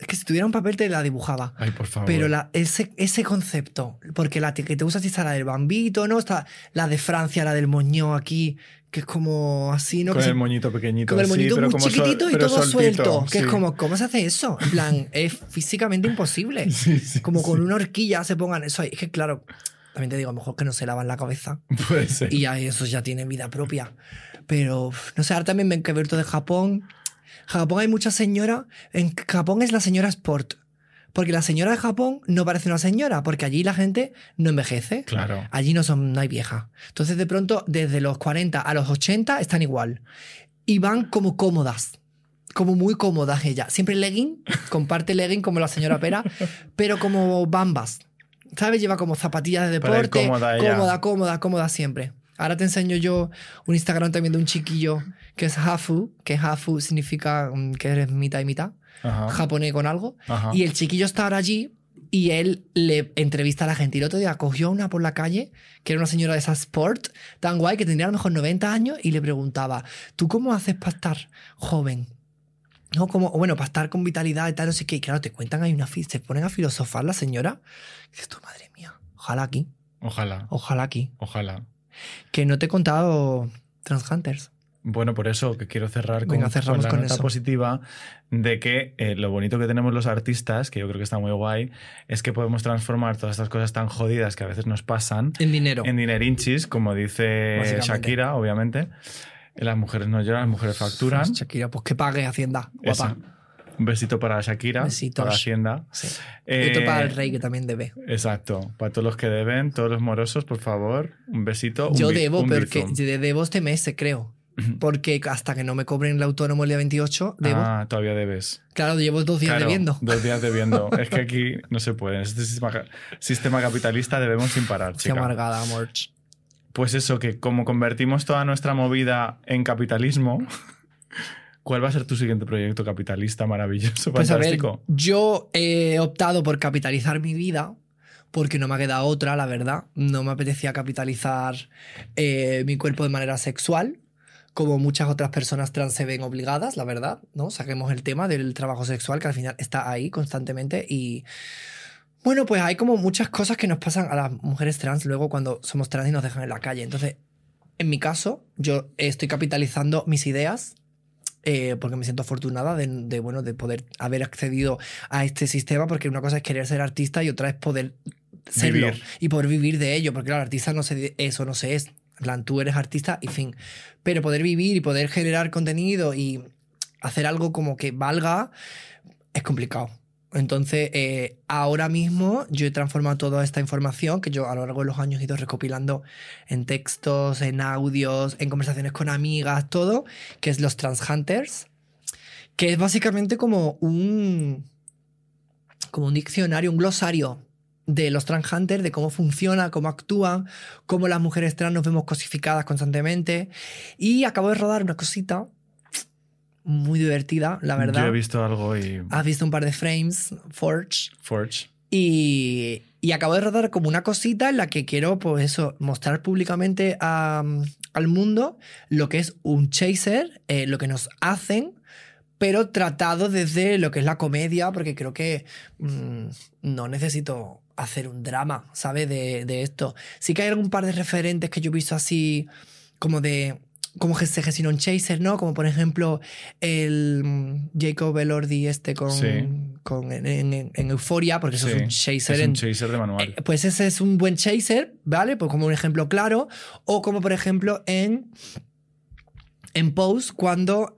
Es que si tuviera un papel te la dibujaba. Ay, por favor. Pero la- ese, ese concepto, porque la que te ti está la del bambito, ¿no? Está la de Francia, la del moño aquí, que es como así, ¿no? con Que se- el moñito pequeñito. con el moñito muy sol- chiquitito y todo soltito, suelto. Que es como, ¿cómo se hace eso? En plan, es físicamente imposible. Sí, sí, como con una horquilla se pongan eso. ahí. Es que, claro, también te digo, a lo mejor que no se lavan la cabeza Puede ser. y ya eso ya tiene vida propia. Pero, no sé, ahora también me he de Japón. Japón hay muchas señoras. En Japón es la señora sport. Porque la señora de Japón no parece una señora, porque allí la gente no envejece. Claro. Allí no, son, no hay vieja. Entonces, de pronto, desde los 40 a los 80 están igual. Y van como cómodas. Como muy cómodas ellas. Siempre legging, comparte legging como la señora Pera, pero como bambas. ¿Sabes? Lleva como zapatillas de deporte. cómoda cómoda, cómoda, cómoda siempre. Ahora te enseño yo un Instagram también de un chiquillo que es Hafu, que Hafu significa mm, que eres mitad y mitad, Ajá. japonés con algo. Ajá. Y el chiquillo está ahora allí y él le entrevista a la gente. Y el otro día cogió a una por la calle, que era una señora de esa sport, tan guay, que tendría a lo mejor 90 años, y le preguntaba, ¿tú cómo haces para estar joven? No, como, bueno, para estar con vitalidad y tal, no sé qué. Y claro, te cuentan, hay una se ponen a filosofar la señora. Y dices tú, madre mía, ojalá aquí, Ojalá. ojalá aquí. Ojalá. Que no te he contado Transhunters. Bueno, por eso que quiero cerrar con, cerramos la con nota eso. positiva de que eh, lo bonito que tenemos los artistas, que yo creo que está muy guay, es que podemos transformar todas estas cosas tan jodidas que a veces nos pasan En dinero. en dinerinchis, como dice. Shakira, obviamente. Las mujeres no lloran, las mujeres facturan. Shakira, pues que pague Hacienda, guapa. Esa. Un besito para Shakira, Besitos. para Hacienda. Sí. Eh, para el rey que también debe. Exacto. Para todos los que deben, todos los morosos, por favor, un besito. un Yo bi- debo, un porque debo este mes, creo. Porque hasta que no me cobren el autónomo el día 28, debo. Ah, todavía debes. Claro, llevo dos días Claro, debiendo. Dos días debiendo. es que aquí no se puede. En este sistema, sistema capitalista debemos sin parar, Qué chica. amargada, Morch. Pues eso, que como convertimos toda nuestra movida en capitalismo, ¿cuál va a ser tu siguiente proyecto capitalista maravilloso, Pues a ver, fantástico? yo he optado por capitalizar mi vida porque no me ha quedado otra, la verdad. No me apetecía capitalizar eh, mi cuerpo de manera sexual, como muchas otras personas trans se ven obligadas, la verdad, ¿no? Saquemos el tema del trabajo sexual, que al final está ahí constantemente y... Bueno, pues hay como muchas cosas que nos pasan a las mujeres trans luego cuando somos trans y nos dejan en la calle. Entonces, en mi caso, yo estoy capitalizando mis ideas eh, porque me siento afortunada de, de, bueno, de poder haber accedido a este sistema, porque una cosa es querer ser artista y otra es poder serlo Vivir. y poder vivir de ello, porque claro, artista no se eso no se es. Plan, tú eres artista y fin. Pero poder vivir y poder generar contenido y hacer algo como que valga es complicado. Entonces, eh, ahora mismo yo he transformado toda esta información que yo a lo largo de los años he ido recopilando en textos, en audios, en conversaciones con amigas, todo, que es los Trans Hunters, que es básicamente como un, como un diccionario, un glosario de los trans hunters, de cómo funciona, cómo actúan, cómo las mujeres trans nos vemos cosificadas constantemente. Y acabo de rodar una cosita muy divertida, la verdad. Yo he visto algo y... Has visto un par de frames, Forge. Forge. Y, y acabo de rodar como una cosita en la que quiero, pues eso, mostrar públicamente a- al mundo lo que es un chaser, eh, lo que nos hacen, pero tratado desde lo que es la comedia, porque creo que mm, no necesito hacer un drama, ¿sabes? De, de esto. Sí que hay algún par de referentes que yo he visto así, como de cómo que se gestiona un chaser, ¿no? Como por ejemplo el mm, Jacob Elordi este con, Sí. con en, en- en Euforia, porque eso Sí, es un chaser es en, un chaser de manual. eh, pues ese es un buen chaser, ¿vale? Pues como un ejemplo claro. O como por ejemplo en. En Pose, cuando.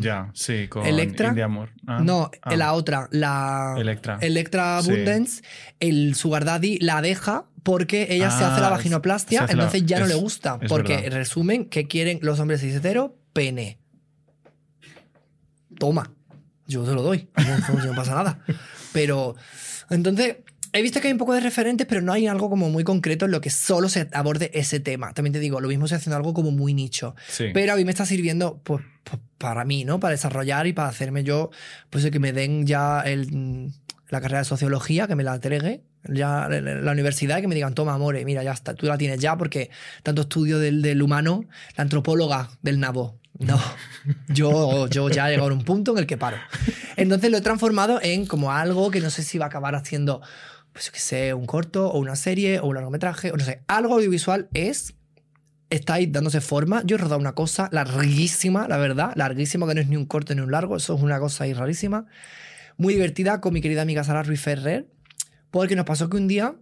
ya, sí, con Electra. Indie Amor. Ah, no, ah, la otra, la. Electra. Electra Sí. Abundance, el Sugar Daddy la deja porque ella se hace la Ah, vaginoplastia, se hace la- entonces ya no es- le gusta. Porque verdad. resumen, ¿qué quieren los hombres hetero? Pene. Toma. Yo te lo doy. No, pasa nada. Pero, entonces, he visto que hay un poco de referentes, pero no hay algo como muy concreto en lo que solo se aborde ese tema. También te digo, lo mismo estoy haciendo algo como muy nicho. Sí. Pero a mí me está sirviendo pues, pues, para mí, ¿no? Para desarrollar y para hacerme yo, pues que me den ya el, la carrera de sociología, que me la entregue ya la universidad que me digan, toma, amore, mira, ya está, tú la tienes ya porque tanto estudio del, del humano, la antropóloga del nabo. No, yo, yo ya he llegado a un punto en el que paro. Entonces lo he transformado en como algo que no sé si va a acabar haciendo, pues qué sé, un corto o una serie o un largometraje, o no sé, algo audiovisual es estáis dándose forma. Yo he rodado una cosa larguísima, la verdad, larguísima, que no es ni un corto ni un largo, eso es una cosa ahí rarísima. Muy divertida con mi querida amiga Sara Ruiz Ferrer, porque nos pasó que un día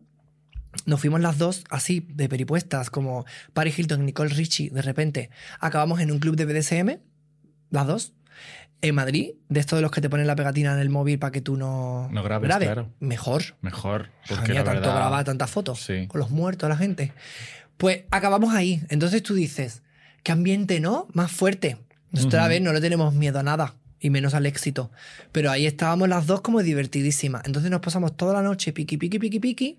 nos fuimos las dos así, de peripuestas, como Paris Hilton y Nicole Richie, de repente. Acabamos en un club de BDSM, las dos, en Madrid, de estos de los que te ponen la pegatina en el móvil para que tú no, No grabes, claro. Mejor. Mejor. Porque Porque la tanto verdad... grabar tantas fotos Sí. con los muertos, la gente. Pues acabamos ahí. Entonces tú dices, ¿qué ambiente no? Más fuerte. Nosotros, a Ujú. ver, no le tenemos miedo a nada. Y menos al éxito. Pero ahí estábamos las dos como divertidísimas. Entonces nos pasamos toda la noche piqui, piqui, piqui, piqui.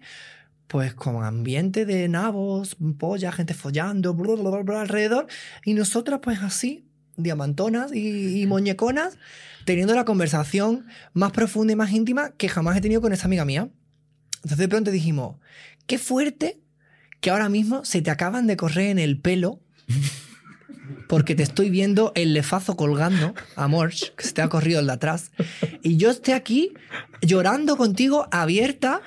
Pues con ambiente de nabos, polla, gente follando, bla, bla, bla, alrededor. Y nosotras, pues así, diamantonas y, y muñeconas, teniendo la conversación más profunda y más íntima que jamás he tenido con esa amiga mía. Entonces de pronto dijimos, qué fuerte que ahora mismo se te acaban de correr en el pelo porque te estoy viendo el lefazo colgando a Morch, que se te ha corrido el de atrás, y yo esté aquí llorando contigo abierta,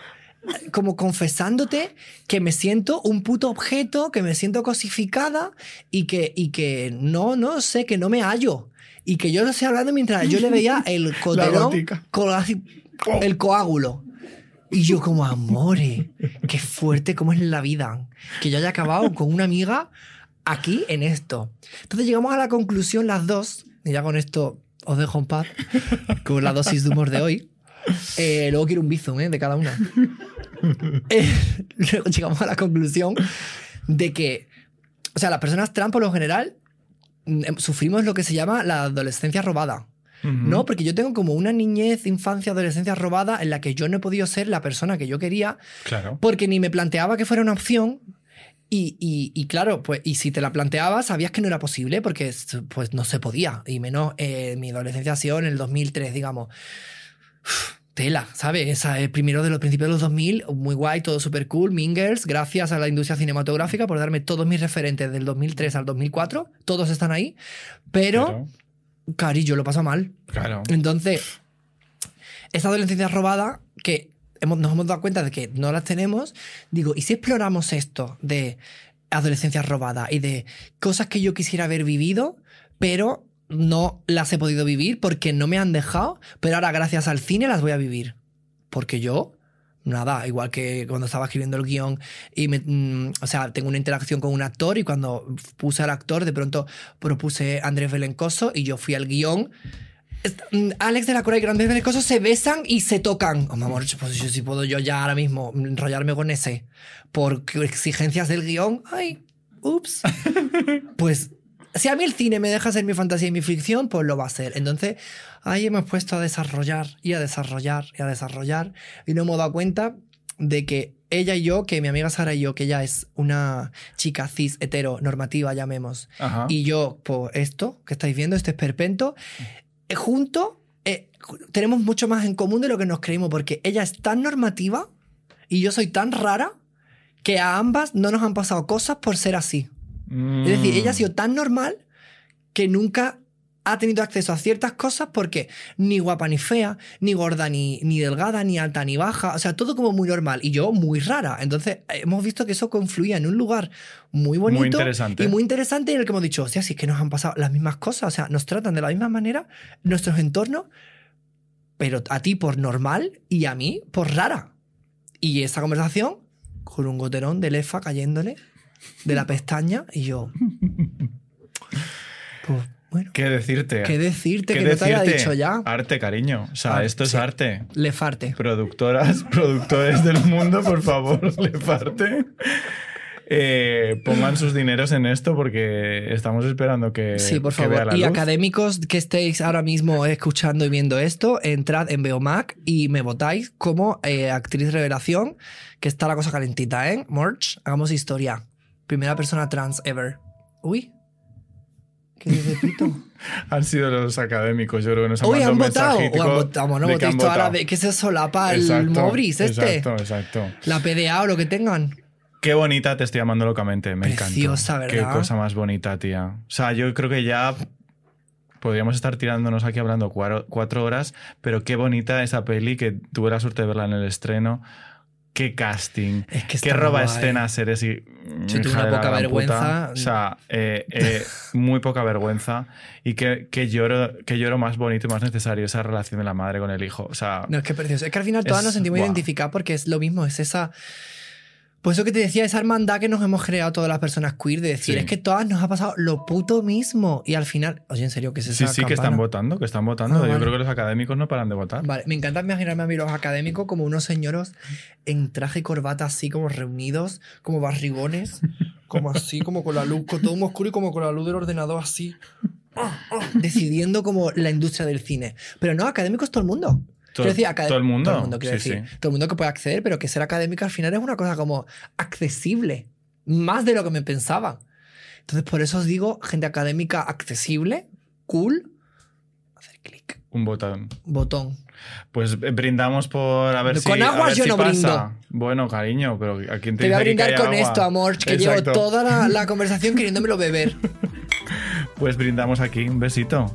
como confesándote que me siento un puto objeto, que me siento cosificada y que, y que no, no sé, que no me hallo. Y que yo lo estoy hablando mientras yo le veía el coterón, el coágulo. Y yo como, amore, qué fuerte como es la vida. Que yo haya acabado con una amiga aquí en esto. Entonces llegamos a la conclusión las dos, y ya con esto os dejo en paz, con la dosis de humor de hoy. Eh, luego quiero un bizum ¿eh? de cada una. Eh, luego llegamos a la conclusión de que, o sea, las personas trans por lo general mm, em, sufrimos lo que se llama la adolescencia robada. ¿No? Porque yo tengo como una niñez, infancia, adolescencia robada en la que yo no he podido ser la persona que yo quería Claro. porque ni me planteaba que fuera una opción. Y, y- y claro, pues, y si te la planteabas, sabías que no era posible porque pues, no se podía. Y menos eh, mi adolescencia ha sido en el 2003, digamos. Uf, Tela, ¿sabes? Esa, el primero de los principios de los 2000, muy guay, todo súper cool. Mingers, gracias a la industria cinematográfica por darme todos mis referentes del 2003 al 2004. Todos están ahí. Pero, cari, yo lo paso mal. Claro. Entonces, esa adolescencia robada que hemos- nos hemos dado cuenta de que no las tenemos, digo, ¿y si exploramos esto de adolescencia robada y de cosas que yo quisiera haber vivido, pero no las he podido vivir porque no me han dejado, pero ahora gracias al cine las voy a vivir? Porque yo... Nada, igual que cuando estaba escribiendo el guion y me, mm, o sea, tengo una interacción con un actor y cuando puse al actor de pronto propuse a Andrés Belencoso y yo fui al guion Alex de la Cora y Grandes Belencosos se besan y se tocan. Oh, mi amor, pues yo sí puedo yo ya ahora mismo enrollarme con ese por exigencias del guion. Ay, ups. pues si a mí el cine me deja ser mi fantasía y mi ficción, pues lo va a ser. Entonces ahí hemos puesto a desarrollar y a desarrollar y a desarrollar y no hemos dado cuenta de que ella y yo, que mi amiga Sara y yo, que ella es una chica cis hetero normativa, llamemos, Ajá. y yo, por esto que estáis viendo, este esperpento, eh, junto eh, tenemos mucho más en común de lo que nos creímos, porque ella es tan normativa y yo soy tan rara que a ambas no nos han pasado cosas por ser así. Es decir, ella ha Mm. sido tan normal que nunca ha tenido acceso a ciertas cosas porque ni guapa ni fea, ni gorda ni, ni delgada, ni alta ni baja, o sea, todo como muy normal y yo muy rara. Entonces hemos visto que eso confluía en un lugar muy bonito interesante. y muy interesante en el que hemos dicho, hostia, si es que nos han pasado las mismas cosas, o sea, nos tratan de la misma manera nuestros entornos, pero a ti por normal y a mí por rara. Y esa conversación con un goterón de lefa cayéndole de la pestaña y yo. Pues, Bueno, ¿Qué decirte? ¿qué decirte ¿Qué que no te haya decirte? dicho ya? Arte, cariño. O sea, Arte. esto es arte. Le farte. Productoras, productores del mundo, por favor, le parte. Eh, pongan sus dineros en esto porque estamos esperando que, Sí, por vea favor. la Y luz. académicos que estéis ahora mismo escuchando y viendo esto, entrad en Beomac y me votáis como eh, actriz revelación, que está la cosa calentita, ¿eh? Merch, hagamos historia. Primera persona trans ever. Uy. ¿Qué dice Pito? Han sido los académicos, yo creo que nos han mandado han un votado. O han votado. Bueno, de que votéis toda la vez. ¿Qué se solapa el Exacto, Mobris este? Exacto, exacto. La PDA o lo que tengan. Qué bonita te estoy amando locamente, me Preciosa, encanta. ¿verdad? Qué cosa más bonita, tía. O sea, yo creo que ya podríamos estar tirándonos aquí hablando cuatro, cuatro horas, pero qué bonita esa peli que tuve la suerte de verla en el estreno. Qué casting. Es que Qué roba guay. escenas eres y. Yo tuve una poca vergüenza. puta. O sea, eh, eh, muy poca vergüenza. Y que, que lloro, que lloro más bonito y más necesario esa relación de la madre con el hijo. O sea, No, es que precioso. Es que al final todas Es- nos sentimos identificadas porque es lo mismo, es esa. Pues eso que te decía, esa hermandad que nos hemos creado todas las personas queer, de decir, Sí. es que todas nos ha pasado lo puto mismo. Y al final, oye, en serio, ¿qué es sí, sí, que están votando, que están votando. Ah, Yo vale. creo que los académicos no paran de votar. Vale, me encanta imaginarme a mí los académicos como unos señoros en traje y corbata así como reunidos, como barrigones, como así, como con la luz, con todo oscuro y como con la luz del ordenador así, decidiendo como la industria del cine. Pero no, académicos todo el mundo. Todo- Quiero decir, todo el mundo. Todo el mundo, quiero Sí, decir. sí. Todo el mundo que puede acceder, pero que ser académico al final es una cosa como accesible. Más de lo que me pensaba. Entonces, por eso os digo, gente académica accesible, cool. Hacer clic. Un botón. Botón. Pues eh, brindamos por a ver Con si. a agua ver yo si no pasa. brindo. Bueno, cariño, pero ¿a quién te, Te voy a brindar con agua? esto, amor, que Exacto. llevo toda la, la conversación queriéndomelo beber. Pues brindamos aquí. Un besito.